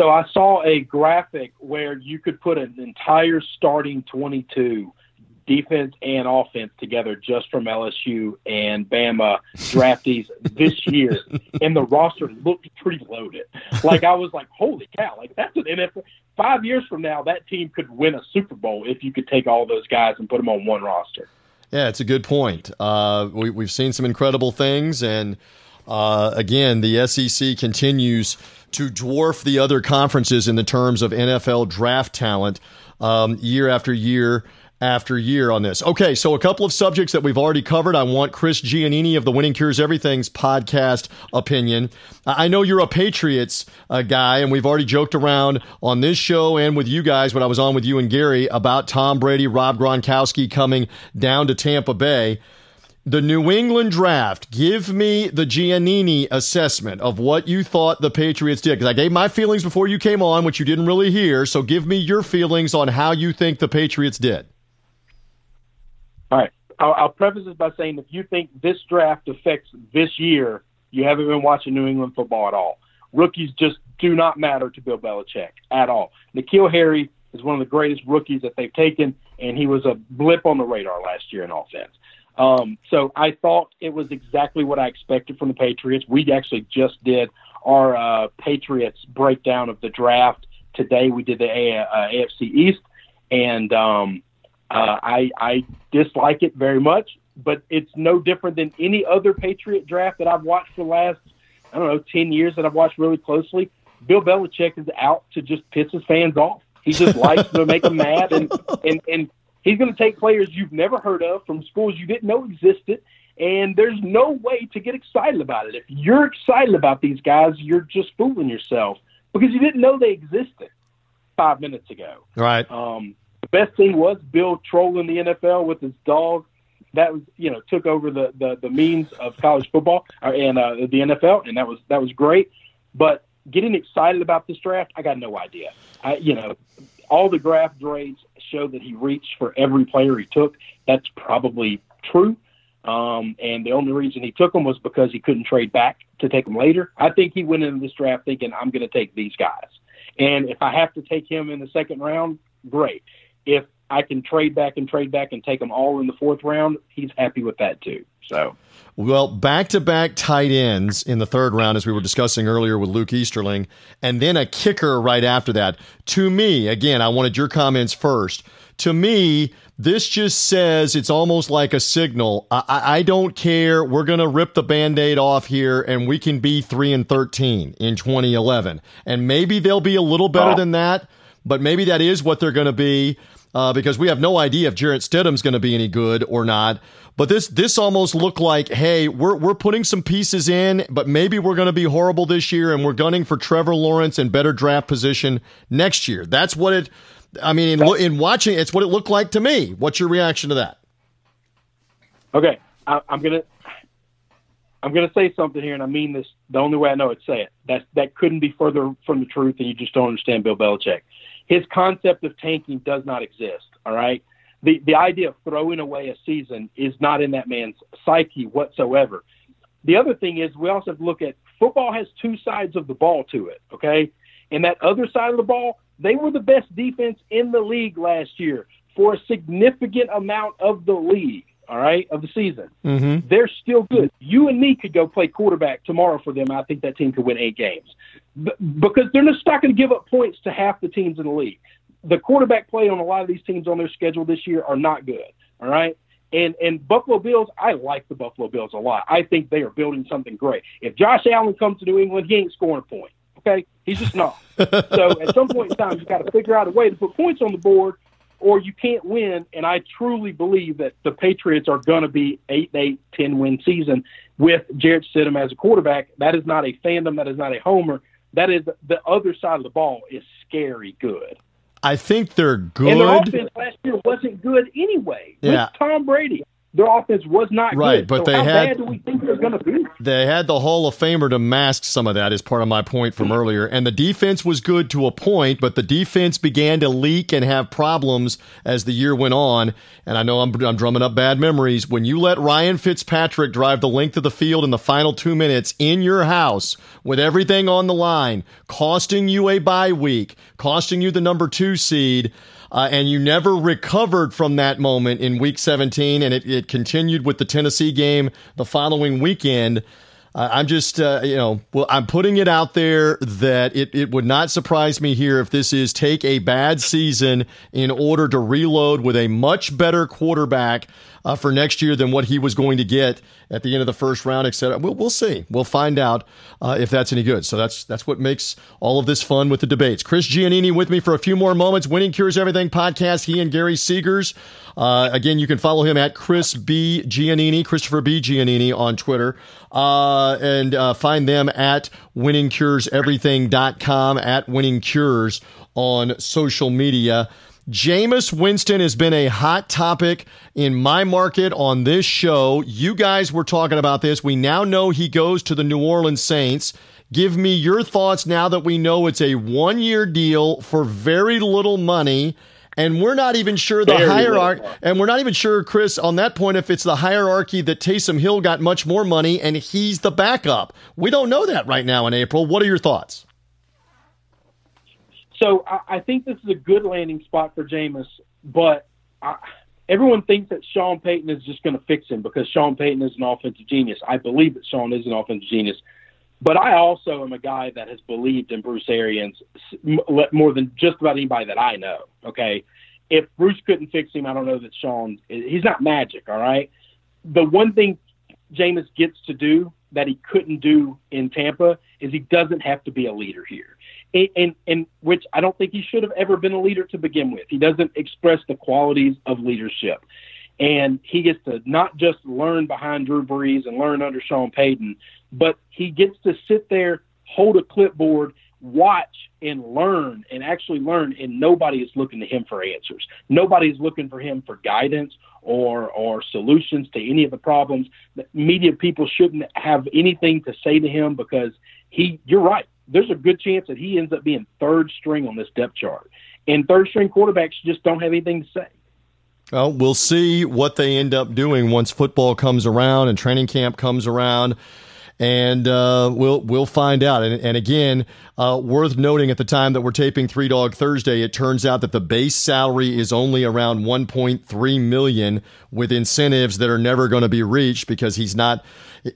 So I saw a graphic where you could put an entire starting 22 defense and offense together just from LSU and Bama draftees this [LAUGHS] year, and the roster looked pretty loaded. Like I was like, holy cow! Like that's an NFL. Five years from now, that team could win a Super Bowl if you could take all those guys and put them on one roster. Yeah, it's a good point. Uh, we, we've seen some incredible things, and uh, again, the SEC continues to dwarf the other conferences in the terms of NFL draft talent um, year after year after year on this. Okay, so a couple of subjects that we've already covered. I want Chris Giannini of the Winning Cures Everything's podcast opinion. I know you're a Patriots uh, guy, and we've already joked around on this show and with you guys when I was on with you and Gary about Tom Brady, Rob Gronkowski coming down to Tampa Bay. The New England draft, give me the Giannini assessment of what you thought the Patriots did. Because I gave my feelings before you came on, which you didn't really hear. So give me your feelings on how you think the Patriots did. All right. I'll, I'll preface this by saying if you think this draft affects this year, you haven't been watching New England football at all. Rookies just do not matter to Bill Belichick at all. N'Keal Harry is one of the greatest rookies that they've taken, and he was a blip on the radar last year in offense. Um, so I thought it was exactly what I expected from the Patriots. We actually just did our uh, Patriots breakdown of the draft today. We did the A- uh, AFC East, and um, uh, I, I dislike it very much, but it's no different than any other Patriot draft that I've watched for the last, I don't know, 10 years that I've watched really closely. Bill Belichick is out to just piss his fans off. He just [LAUGHS] likes to make them mad, and, and, and he's going to take players you've never heard of from schools you didn't know existed, and there's no way to get excited about it. If you're excited about these guys, you're just fooling yourself because you didn't know they existed five minutes ago. Right. Um, the best thing was Bill trolling the NFL with his dog. That was, you know, took over the the, the means of college football uh, and uh, the NFL, and that was that was great. But getting excited about this draft, I got no idea. I, you know, all the draft grades show that he reached for every player he took. That's probably true. Um, and the only reason he took them was because he couldn't trade back to take them later. I think he went into this draft thinking, I'm going to take these guys. And if I have to take him in the second round, great if I can trade back and trade back and take them all in the fourth round, he's happy with that too. So, well, back to back tight ends in the third round, as we were discussing earlier with Luke Easterling, and then a kicker right after that. To me, again, I wanted your comments first. To me, this just says it's almost like a signal. I, I don't care. We're going to rip the band aid off here and we can be 3 and 13 in 2011. And maybe they'll be a little better oh. than that but maybe that is what they're going to be uh, because we have no idea if Jarrett Stidham's going to be any good or not. But this this almost looked like, hey, we're we're putting some pieces in, but maybe we're going to be horrible this year, and we're gunning for Trevor Lawrence and better draft position next year. That's what it. I mean, in, in watching, it's what it looked like to me. What's your reaction to that? Okay, I, I'm gonna I'm to say something here, and I mean this the only way I know it say it. That that couldn't be further from the truth, and you just don't understand Bill Belichick his concept of tanking does not exist. All right. The, the idea of throwing away a season is not in that man's psyche whatsoever. The other thing is we also have to look at football has two sides of the ball to it. Okay. And that other side of the ball, they were the best defense in the league last year for a significant amount of the league all right, of the season. Mm-hmm. They're still good. You and me could go play quarterback tomorrow for them. I think that team could win eight games B- because they're just not going to give up points to half the teams in the league. The quarterback play on a lot of these teams on their schedule this year are not good. All right. And and Buffalo Bills, I like the Buffalo Bills a lot. I think they are building something great. If Josh Allen comes to New England, he ain't scoring a point. Okay, he's just not. [LAUGHS] so at some point in time, you got to figure out a way to put points on the board or you can't win. And I truly believe that the Patriots are going to be 8 8, 10 win season with Jarrett Stidham as a quarterback. That is not a fandom. That is not a homer. That is the other side of the ball is scary good. I think they're good. And their offense last year wasn't good anyway. Yeah. With Tom Brady, their offense was not Right, good. but So they had- do we think they're going to be? They had the Hall of Famer to mask some of that, is part of my point from earlier. And the defense was good to a point, but the defense began to leak and have problems as the year went on. And I know I'm, I'm drumming up bad memories. When you let Ryan Fitzpatrick drive the length of the field in the final two minutes in your house with everything on the line, costing you a bye week, costing you the number two seed, uh, and you never recovered from that moment in week 17, and it, it continued with the Tennessee game the following weekend. Uh, I'm just, uh, you know, well, I'm putting it out there that it, it would not surprise me here if this is take a bad season in order to reload with a much better quarterback uh, for next year than what he was going to get at the end of the first round, et cetera. We'll, we'll see. We'll find out uh, if that's any good. So that's that's what makes all of this fun with the debates. Chris Giannini with me for a few more moments. Winning Cures Everything podcast. He and Gary Seegers. Uh, again, you can follow him at Chris B Giannini, Christopher B Giannini on Twitter, uh, and uh, find them at winningcureseverything.com at Winning Cures on social media. Jameis Winston has been a hot topic in my market on this show. You guys were talking about this. We now know he goes to the New Orleans Saints. Give me your thoughts now that we know it's a one year deal for very little money. And we're not even sure the hierarchy, and we're not even sure, Chris, on that point, if it's the hierarchy that Taysom Hill got much more money and he's the backup. We don't know that right now in April. What are your thoughts? So I, I think this is a good landing spot for Jameis, but I, everyone thinks that Sean Payton is just going to fix him because Sean Payton is an offensive genius. I believe that Sean is an offensive genius, but I also am a guy that has believed in Bruce Arians more than just about anybody that I know. Okay, if Bruce couldn't fix him, I don't know that Sean. He's not magic. All right, the one thing Jameis gets to do that he couldn't do in Tampa is he doesn't have to be a leader here. And, and, which I don't think he should have ever been a leader to begin with. He doesn't express the qualities of leadership. And he gets to not just learn behind Drew Brees and learn under Sean Payton, but he gets to sit there, hold a clipboard, watch and learn and actually learn and nobody is looking to him for answers. Nobody's looking for him for guidance or or solutions to any of the problems. The media people shouldn't have anything to say to him because he you're right. There's a good chance that he ends up being third string on this depth chart. And third string quarterbacks just don't have anything to say. Well, we'll see what they end up doing once football comes around and training camp comes around, and uh, we'll we'll find out. And, and again, uh, worth noting at the time that we're taping Three Dog Thursday, it turns out that the base salary is only around 1.3 million, with incentives that are never going to be reached because he's not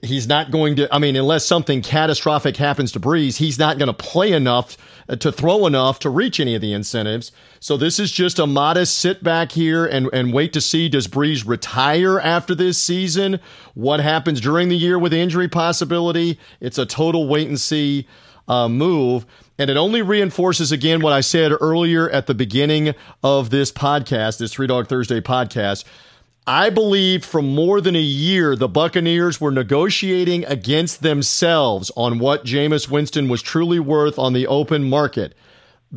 he's not going to. I mean, unless something catastrophic happens to Brees, he's not going to play enough uh, to throw enough to reach any of the incentives. So this is just a modest sit back here and, and wait to see does Brees retire after this season? What happens during the year with injury possibility? It's a total wait and see uh, move. And it only reinforces again what I said earlier at the beginning of this podcast, this Three Dog Thursday podcast. I believe for more than a year, the Buccaneers were negotiating against themselves on what Jameis Winston was truly worth on the open market.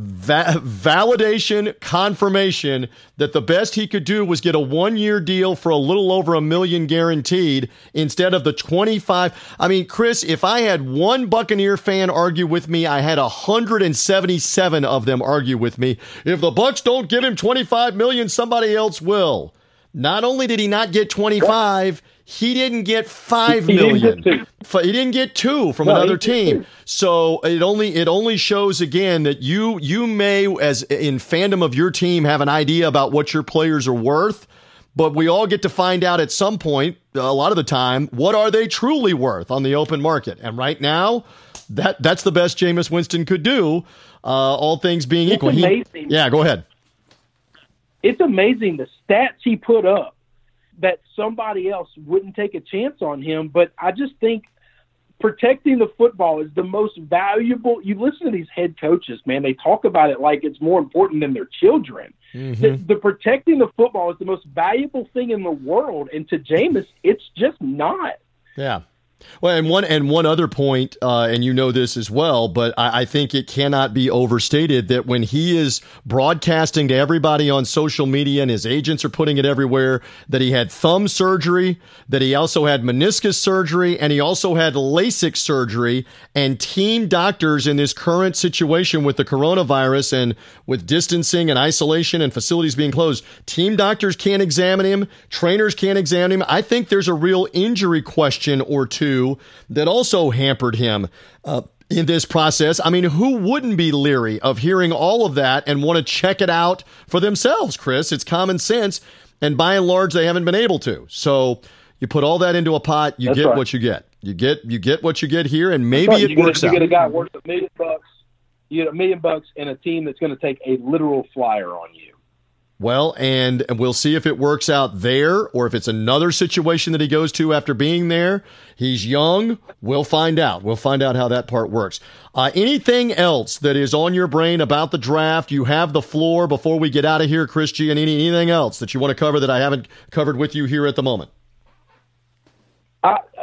Va- validation, confirmation that the best he could do was get a one year deal for a little over a million guaranteed instead of the 25. I mean, Chris, if I had one Buccaneer fan argue with me, I had 177 of them argue with me. If the Bucs don't give him 25 million, somebody else will. Not only did he not get 25, he didn't get five He didn't get. He didn't get two from No, another team. So it only it only shows again that you you may as in fandom of your team have an idea about what your players are worth, but we all get to find out at some point a lot of the time what are they truly worth on the open market. And right now, that that's the best Jameis Winston could do. Uh, all things being It's equal, He- yeah, go ahead. it's amazing the stats he put up that somebody else wouldn't take a chance on him. But I just think protecting the football is the most valuable. You listen to these head coaches, man, they talk about it like it's more important than their children. Mm-hmm. The, the protecting the football is the most valuable thing in the world. And to Jameis, it's just not. Yeah. Well, and one and one other point, uh, and you know this as well, but I, I, think it cannot be overstated that when he is broadcasting to everybody on social media and his agents are putting it everywhere, that he had thumb surgery, that he also had meniscus surgery, and he also had LASIK surgery, and team doctors in this current situation with the coronavirus and with distancing and isolation and facilities being closed, team doctors can't examine him, trainers can't examine him. I think there's a real injury question or two that also hampered him. Uh, in this process. I mean, who wouldn't be leery of hearing all of that and want to check it out for themselves, Chris? It's common sense. And by and large, they haven't been able to. So you put all that into a pot, you That's get right. what you get. You get you get what you get here, and maybe right. it you works get, out. You get a guy worth a million bucks. You get a million bucks and a team that's going to take a literal flyer on you. Well, and we'll see if it works out there or if it's another situation that he goes to after being there. He's young. We'll find out. We'll find out how that part works. Uh, anything else that is on your brain about the draft? You have the floor before we get out of here, Chris G. Anything else that you want to cover that I haven't covered with you here at the moment?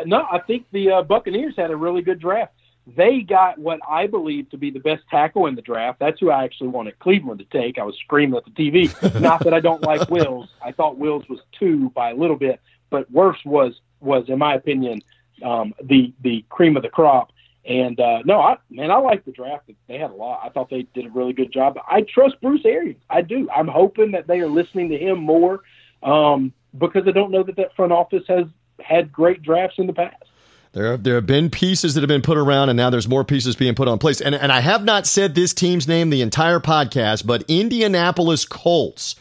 No, I think the uh, Buccaneers had a really good draft they got what I believe to be the best tackle in the draft. That's who I actually wanted Cleveland to take. I was screaming at the TV. [LAUGHS] Not that I don't like Wills. I thought Wills was two by a little bit, but Wirfs was was in my opinion um, the the cream of the crop. And uh, no, I man, I like the draft. They had a lot. I thought they did a really good job. I trust Bruce Arians. I do. I'm hoping that they are listening to him more um, because I don't know that that front office has had great drafts in the past. There have, there have been pieces that have been put around, and now there's more pieces being put on place. And, and I have not said this team's name the entire podcast, but Indianapolis Colts,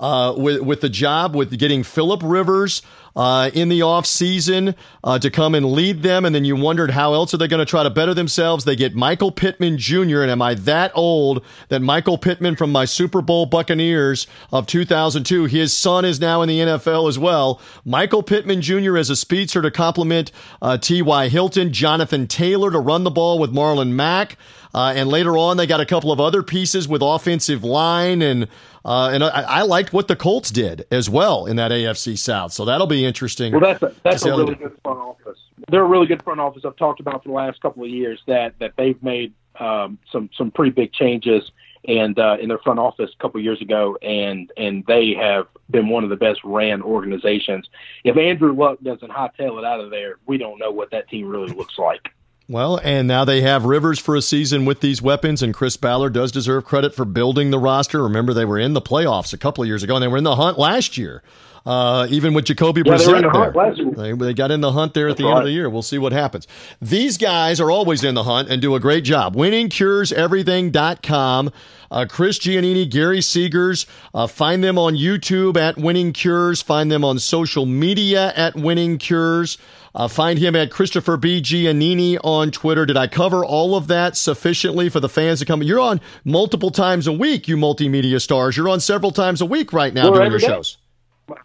uh, with, with the job with getting Philip Rivers uh, in the offseason uh, to come and lead them. And then you wondered how else are they going to try to better themselves? They get Michael Pittman Jr. And am I that old that Michael Pittman from my Super Bowl Buccaneers of 2002, his son is now in the NFL as well. Michael Pittman Jr. as a speedster to complement uh, T.Y. Hilton, Jonathan Taylor to run the ball with Marlon Mack. Uh, and later on, they got a couple of other pieces with offensive line, and uh, and I, I, liked what the Colts did as well in that AFC South. So that'll be interesting. Well, that's a, that's a really good front office. They're a really good front office. I've talked about for the last couple of years that that they've made um, some some pretty big changes and uh, in their front office a couple of years ago, and and they have been one of the best ran organizations. If Andrew Luck doesn't hightail it out of there, we don't know what that team really looks like. Well, and now they have Rivers for a season with these weapons, and Chris Ballard does deserve credit for building the roster. Remember, they were in the playoffs a couple of years ago, and they were in the hunt last year. Uh, even with Jacoby yeah, Brissett they, they, got in the hunt there at That's the right. end of the year. We'll see what happens. These guys are always in the hunt and do a great job. WinningCuresEverything.com. Uh, Chris Giannini, Gary Seegers. Uh, find them on YouTube at Winning Cures. Find them on social media at Winning Cures. Uh, find him at Christopher B. Giannini on Twitter. Did I cover all of that sufficiently for the fans to come? You're on multiple times a week, you multimedia stars. You're on several times a week right now doing your day. shows.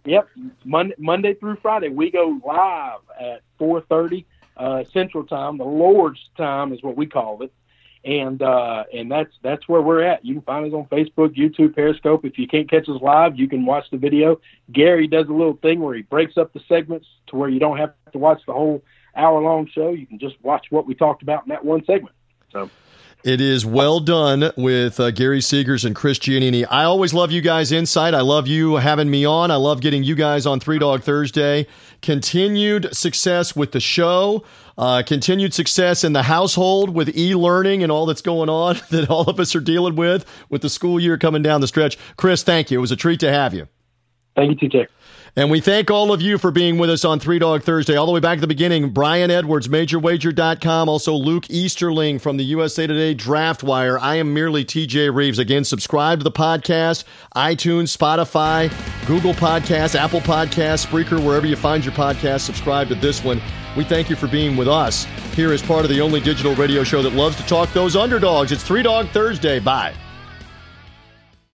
Yep, Monday, Monday through Friday, we go live at 4:30 uh, Central Time. The Lord's time is what we call it and uh, and that's that's where we're at. You can find us on Facebook, YouTube, Periscope. If you can't catch us live, you can watch the video. Gary does a little thing where he breaks up the segments to where you don't have to watch the whole hour long show. You can just watch what we talked about in that one segment. So. It is well done with uh, Gary Seegers and Chris Giannini. I always love you guys' insight. I love you having me on. I love getting you guys on Three Dog Thursday. Continued success with the show. Uh, continued success in the household with e-learning and all that's going on [LAUGHS] that all of us are dealing with with the school year coming down the stretch. Chris, thank you. It was a treat to have you. Thank you, TJ. And we thank all of you for being with us on Three Dog Thursday. All the way back to the beginning, Brian Edwards, MajorWager.com. Also, Luke Easterling from the USA Today Draft Wire. I am merely TJ Reeves. Again, subscribe to the podcast, iTunes, Spotify, Google Podcasts, Apple Podcasts, Spreaker, wherever you find your podcast. Subscribe to this one. We thank you for being with us here as part of the only digital radio show that loves to talk those underdogs. It's Three Dog Thursday. Bye.